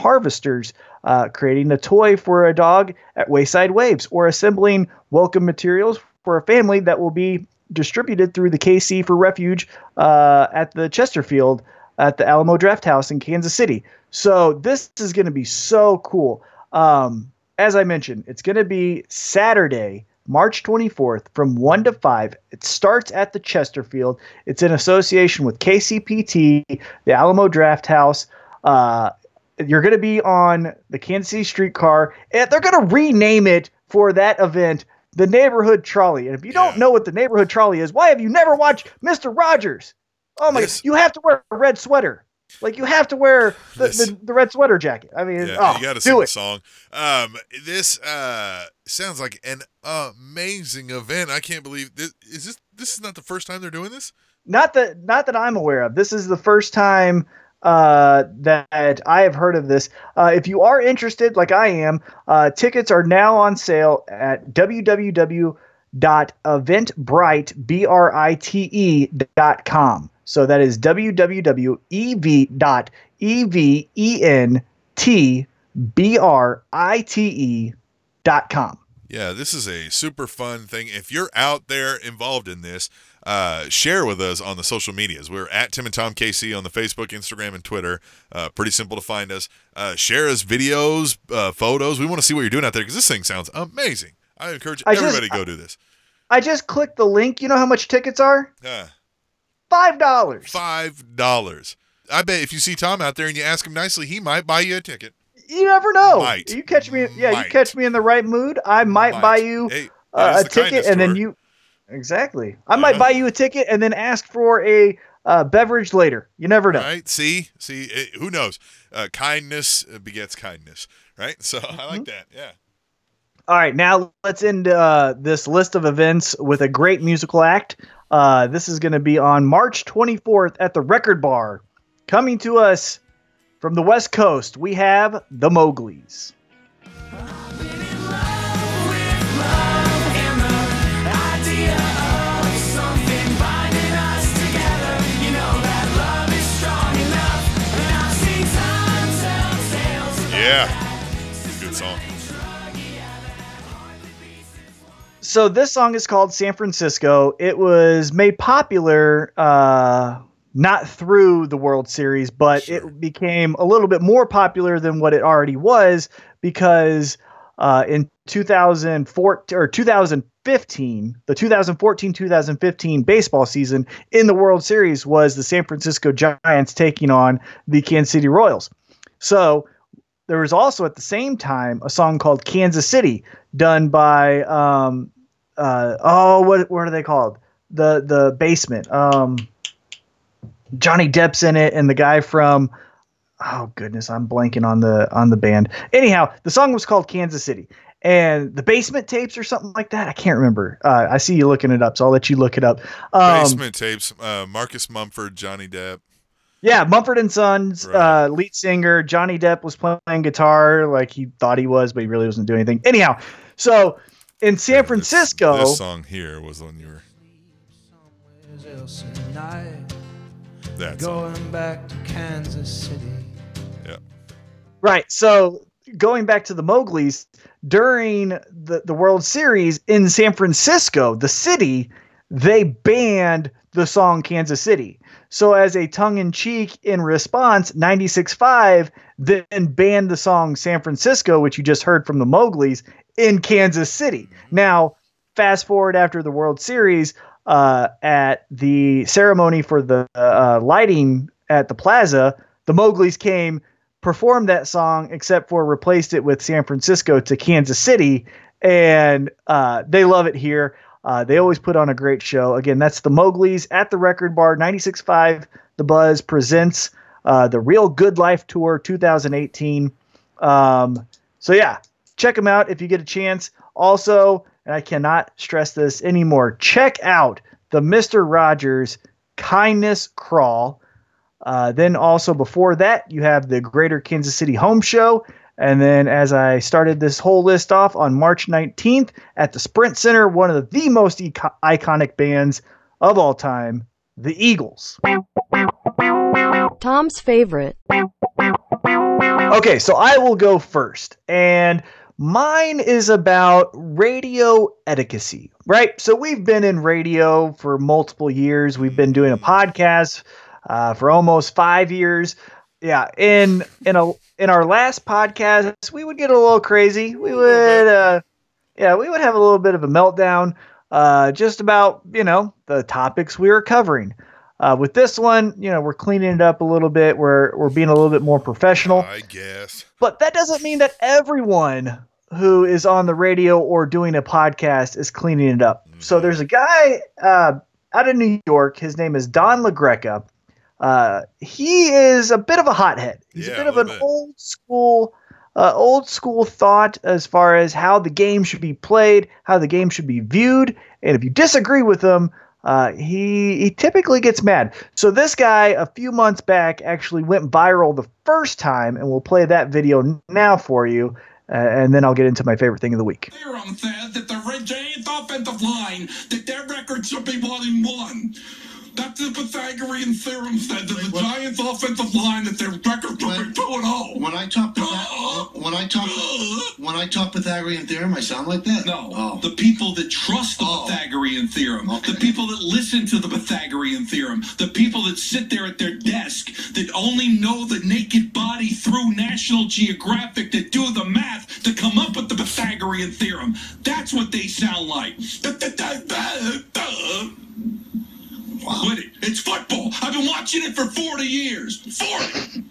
uh, creating a toy for a dog at Wayside Waves, or assembling welcome materials for a family that will be distributed through the KC for Refuge uh, at the Chesterfield at the Alamo Draft House in Kansas City. So this is going to be so cool. Um, as I mentioned, it's going to be Saturday, March 24th from 1 to 5. It starts at the Chesterfield. It's in association with KCPT, the Alamo Draft House. Uh, you're going to be on the Kansas City streetcar, and they're going to rename it for that event the neighborhood trolley. And if you don't know what the neighborhood trolley is, why have you never watched Mr. Rogers? Oh my This- god, you have to wear a red sweater. Like you have to wear the, the, the red sweater jacket. I mean, Yeah, oh, you got to sing the song. Um, this uh sounds like an amazing event. I can't believe this is this. This is not the first time they're doing this. Not that not that I'm aware of. This is the first time uh, that I have heard of this. Uh, if you are interested, like I am, uh, tickets are now on sale at www.eventbrite.com. So that is www.eventbrite.com. Yeah, this is a super fun thing. If you're out there involved in this, uh, share with us on the social medias. We're at Tim and Tom KC on the Facebook, Instagram, and Twitter. Uh, pretty simple to find us. Uh, share us videos, uh, photos. We want to see what you're doing out there because this thing sounds amazing. I encourage I just- everybody to go do this. I just clicked the link. You know how much tickets are? Five dollars. Five dollars. I bet if you see Tom out there and you ask him nicely, he might buy you a ticket. You never know. Might. You catch me. Yeah, Might. you catch me in the right mood. I might, Might. buy you Hey, uh, a ticket, and then you. Exactly. I might buy you a ticket and then ask for a uh, beverage later. You never know. Right? See, see, eh, who knows? Uh, kindness uh, begets kindness, right? So (laughs) I Mm-hmm. like that. Yeah. All right, now let's end uh, this list of events with a great musical act. Uh, this is going to be on March 24th at the Record Bar. Coming to us from the West Coast, we have the Mowgli's. (laughs) Yeah. Good song. So this song is called San Francisco. It was made popular uh, not through the World Series, but Sure. it became a little bit more popular than what it already was because uh, in 2014 or 2015, the 2014-2015 baseball season in the World Series was the San Francisco Giants taking on the Kansas City Royals. So there was also at the same time a song called Kansas City done by um uh oh what what are they called? The the basement. Um Johnny Depp's in it and the guy from oh goodness I'm blanking on the on the band. Anyhow the song was called Kansas City. And the basement tapes or something like that? I can't remember. Uh, I see you looking it up so I'll let you look it up. Um, Basement tapes. Uh, Marcus Mumford, Johnny Depp. Yeah, Mumford and Sons, Right. uh, lead singer Johnny Depp was playing guitar like he thought he was, but he really wasn't doing anything. Anyhow, so in San This- Francisco, This, song here was on your. you were. Somewhere else tonight, That song. going back to Kansas City. Yeah. right? So going back to the Mowgli's during the the World Series in San Francisco, the city, they banned the song Kansas City. So as a tongue in cheek in response, 96.5 then banned the song San Francisco, which you just heard from the Mowgli's, in Kansas City. Now, fast forward after the World Series, uh, at the ceremony for the uh, lighting at the plaza, the Mowgli's came, performed that song, except for replaced it with San Francisco to Kansas City, and uh, they love it here. Uh, they always put on a great show. Again, that's the Mowgli's at the Record Bar, 96.5 The Buzz presents uh, the Real Good Life Tour 2018. Um, so, yeah, check them out if you get a chance. Also, and I cannot stress this anymore, check out the Mr. Rogers Kindness Crawl. Uh, then also before that, you have the Greater Kansas City Home Show. And then as I started this whole list off on March 19th at the Sprint Center, one of the most eco- iconic bands of all time, the Eagles. Tom's favorite. Okay, so I will go first. And Mine is about radio etiquette, right? So we've been in radio for multiple years. We've been doing a podcast uh, for almost five years. Yeah, in in a in our last podcast, we would get a little crazy. We would, uh, yeah, we would have a little bit of a meltdown, uh, just about you know the topics we were covering. Uh, with this one, you know, we're cleaning it up a little bit. We're we're being a little bit more professional. I guess. But that doesn't mean that everyone who is on the radio or doing a podcast is cleaning it up. So there's a guy uh, out of New York. His name is Don LaGreca. Uh, he is a bit of a hothead. He's Yeah, a bit a of an bit. old school, uh, old school thought as far as how the game should be played, how the game should be viewed, and if you disagree with him, uh, he he typically gets mad. So this guy, a few months back, actually went viral the first time, and we'll play that video now for you, uh, and then I'll get into my favorite thing of the week. Theorem says that the Red Giants offensive line, that their record should be one and one. That's the Pythagorean theorem said that the Giants offensive line, that their record should be two and oh. When I talk Pythag- uh-huh. when I talk uh-huh. when I talk Pythagorean theorem, I sound like that. No, Oh. the people that trust the Oh. Pythagorean theorem, Okay. the people that listen to the Pythagorean theorem, the people that sit there at their desk that only know the naked body through National Geographic that do the math to come up with the Pythagorean theorem. That's what they sound like. Quit it. It's football. I've been watching it for 40 years. 40.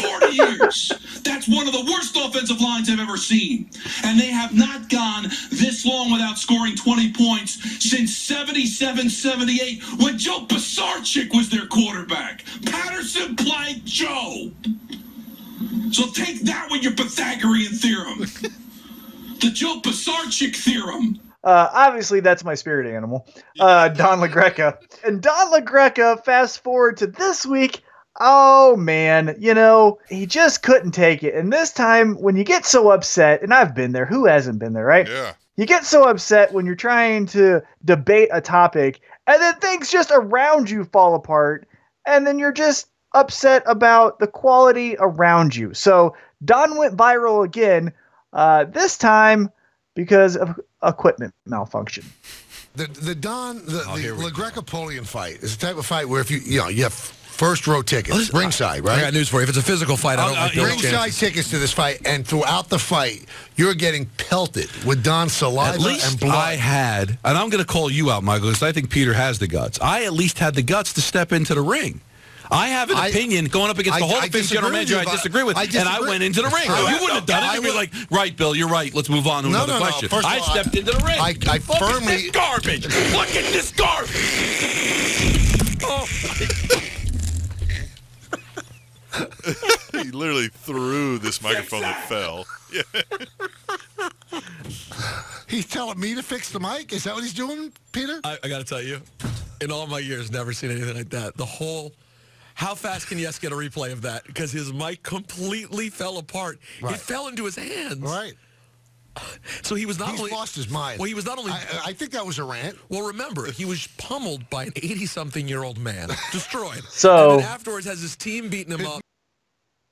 40 years. That's one of the worst offensive lines I've ever seen. And they have not gone this long without scoring 20 points since 77 78 when Joe Pisarcik was their quarterback. Patterson played Joe. So take that with your Pythagorean theorem. the Joe Pisarcik theorem. Uh, obviously, that's my spirit animal, uh, Don LaGreca. And Don LaGreca, fast forward to this week. Oh man, you know, he just couldn't take it. And this time, when you get so upset, and I've been there, who hasn't been there, right? Yeah. You get so upset when you're trying to debate a topic, and then things just around you fall apart, and then you're just upset about the quality around you. So Don went viral again, uh, this time because of equipment malfunction. The the Don the, Oh, the here we. LaGreca-Polian fight is the type of fight where if you you know you have first row tickets, ringside, right? I got news for you. If it's a physical fight, I don't Uh, like those ringside chances. tickets to this fight, and throughout the fight, you're getting pelted with Don's saliva At least and blood. I had, and I'm going to call you out, Michael, because I think Peter has the guts. I at least had the guts to step into the ring. I have an I- opinion going up against the I- Hall I of Fame general manager you I disagree with, I and I went into the ring. I- you wouldn't have done it. You'd be like, right, Bill, you're right. Let's move on to No, another no, no. question. First I all, stepped I- into the ring. I- I Look at firmly- this garbage. Look at this garbage. Oh, (laughs) he literally threw this microphone that fell. Yeah. (laughs) He's telling me to fix the mic. Is that what he's doing, Peter? I, I got to tell you, in all my years, never seen anything like that. The whole. How fast can Yes get a replay of that? Because his mic completely fell apart. Right. It fell into his hands. right. So he was not He's only lost his mind. Well, he was not only. I, I think that was a rant. well, remember, he was pummeled by an 80-something-year-old man, (laughs) destroyed. So- and then afterwards, has his team beating him up.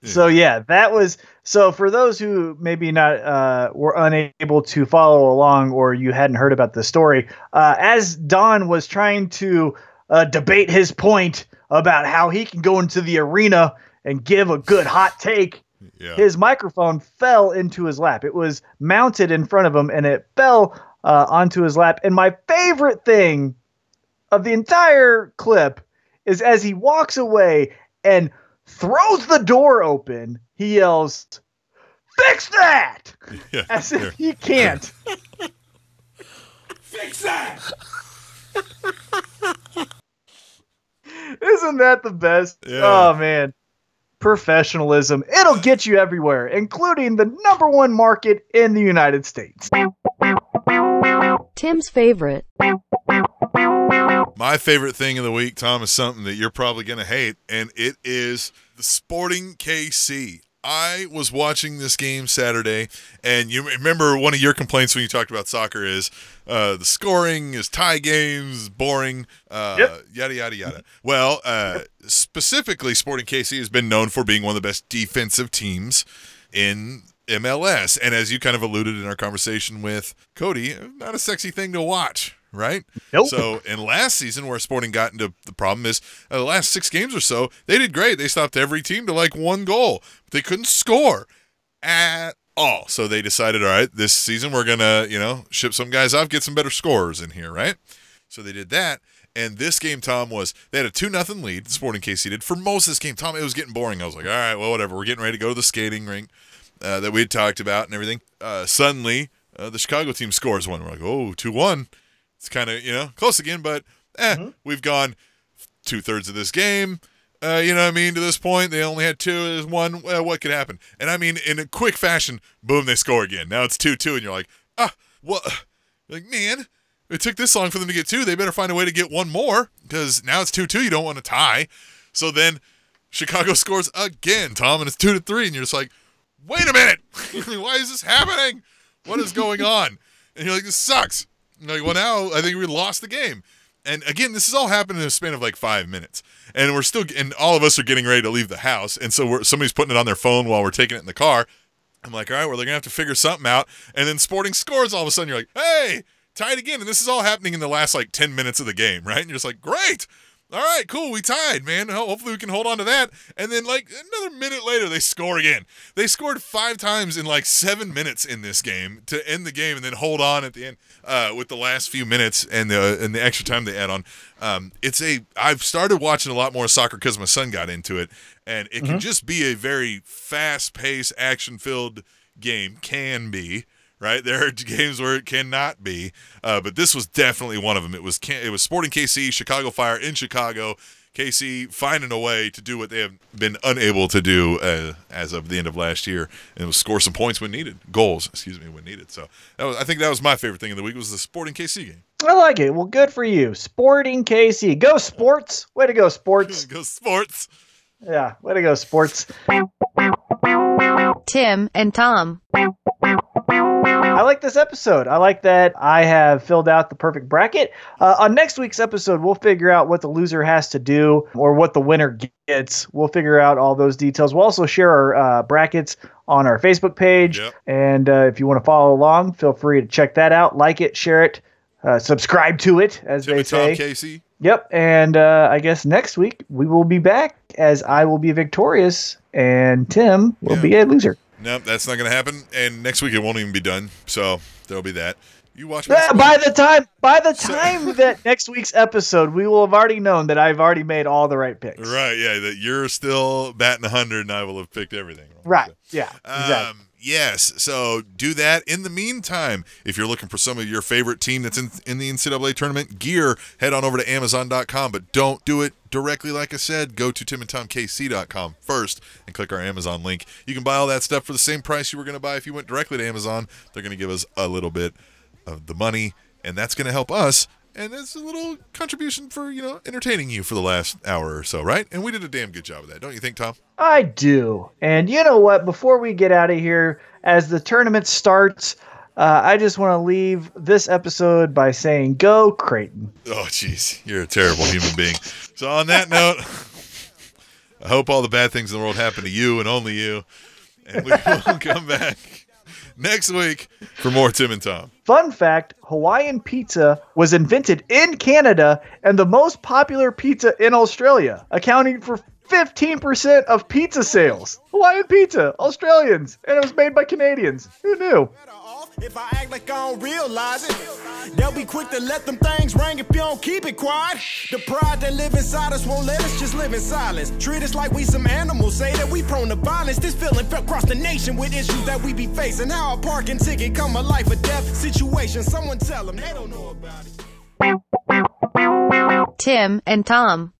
So yeah, that was so for those who maybe not uh, were unable to follow along or you hadn't heard about the story, uh, as Don was trying to uh, debate his point about how he can go into the arena and give a good hot take, Yeah. his microphone fell into his lap. It was mounted in front of him and it fell uh, onto his lap. And my favorite thing of the entire clip is as he walks away and throws the door open, he yells, Fix that! yeah. As if he can't. (laughs) Fix that! Isn't that the best? Yeah. Oh, man. Professionalism. It'll get you everywhere, including the number one market in the United States. Tim's favorite. My favorite thing of the week, Tom, is something that you're probably going to hate, and it is the Sporting KC. I was watching this game Saturday, and you remember one of your complaints when you talked about soccer is uh, the scoring is tie games, boring, uh, Yep. yada yada yada. Well, uh, specifically, Sporting KC has been known for being one of the best defensive teams in MLS. And as you kind of alluded in our conversation with Cody, not a sexy thing to watch, right? Nope. So in last season, where Sporting got into the problem is uh, the last six games or so, they did great. They stopped every team to like one goal. But they couldn't score at all. So they decided, all right, this season we're gonna, you know, ship some guys off, get some better scorers in here, right? So they did that. And this game, Tom, was they had a two nothing lead. Sporting KC did for most of this game. Tom, it was getting boring. I was like, all right, well, whatever. We're getting ready to go to the skating rink uh, that we had talked about and everything. Uh, suddenly, uh, the Chicago team scores one. We're like, oh, 2 1. It's kind of, you know, close again, but eh, we've gone two thirds of this game. Uh, you know what I mean? To this point, they only had two. There's one. Uh, what could happen? And I mean, in a quick fashion, boom, they score again. Now it's 2 2, and you're like, ah, what? Like, man, it took this long for them to get two. They better find a way to get one more because now it's 2 2. You don't want to tie. So then Chicago (laughs) scores again, Tom, and it's 2 to 3. And you're just like, wait a minute. (laughs) Why is this happening? What is going on? And you're like, this sucks. Like, well, now I think we lost the game. And again, this is all happened in a span of like five minutes, and we're still, and all of us are getting ready to leave the house, and so we're somebody's putting it on their phone while we're taking it in the car. I'm like, all right, well, they're gonna have to figure something out, and then Sporting scores. All of a sudden, you're like, hey, tied again, and this is all happening in the last like ten minutes of the game, right? And you're just like, great, all right, cool, we tied, man. Hopefully, we can hold on to that. And then, like another minute later, they score again. They scored five times in like seven minutes in this game to end the game, and then hold on at the end uh, with the last few minutes and the and the extra time they add on. Um, it's a I've started watching a lot more soccer because my son got into it, and it can Mhm. just be a very fast-paced, action-filled game. Can be right? There are games where it cannot be, uh, but this was definitely one of them. It was it was Sporting KC, Chicago Fire in Chicago. KC finding a way to do what they have been unable to do uh, as of the end of last year, and was score some points when needed, goals, excuse me, when needed. So that was, I think that was my favorite thing of the week was the Sporting KC game. I like it. Well, good for you. Sporting KC. Go sports. Way to go, sports. (laughs) go sports. Yeah, way to go, sports. Tim and Tom. I like this episode. I like that I have filled out the perfect bracket. Uh, on next week's episode, we'll figure out what the loser has to do or what the winner gets. We'll figure out all those details. We'll also share our uh, brackets on our Facebook page. And uh, if you want to follow along, feel free to check that out. Like it, share it, uh, subscribe to it, as they and Tom say. Yep. And uh, I guess next week we will be back as I will be victorious and Tim will be a loser. Nope, that's not going to happen. And next week it won't even be done. So there'll be that. You watch. Yeah, by the time by the time (laughs) that next week's episode, we will have already known that I've already made all the right picks. Right, yeah, that you're still batting 100 and I will have picked everything. Right. Yeah. Exactly. Um, yes, so do that. In the meantime, if you're looking for some of your favorite team that's in, in the NCAA tournament gear, head on over to Amazon.com. But don't do it directly, like I said. Go to timandtomkc.com first and click our Amazon link. You can buy all that stuff for the same price you were going to buy if you went directly to Amazon. They're going to give us a little bit of the money, and that's going to help us. And it's a little contribution for, you know, entertaining you for the last hour or so, right? And we did a damn good job of that, don't you think, Tom? I do. And you know what? Before we get out of here, as the tournament starts, uh, I just want to leave this episode by saying, "Go Creighton." Oh, jeez, you're a terrible human being. So, on that note, I hope all the bad things in the world happen to you and only you. And we (laughs) will come back next week for more Tim and Tom. Fun fact Hawaiian pizza was invented in Canada and the most popular pizza in Australia, accounting for 15% of pizza sales. Hawaiian pizza, Australians, and it was made by Canadians. Who knew? If I act like I don't realize it, they'll be quick to let them things ring if you don't keep it quiet. The pride that live inside us won't let us just live in silence. Treat us like we some animals, say that we prone to violence. This feeling felt across the nation with issues that we be facing. How a parking ticket come a life or death situation. Someone tell them they don't know about it. Tim and Tom.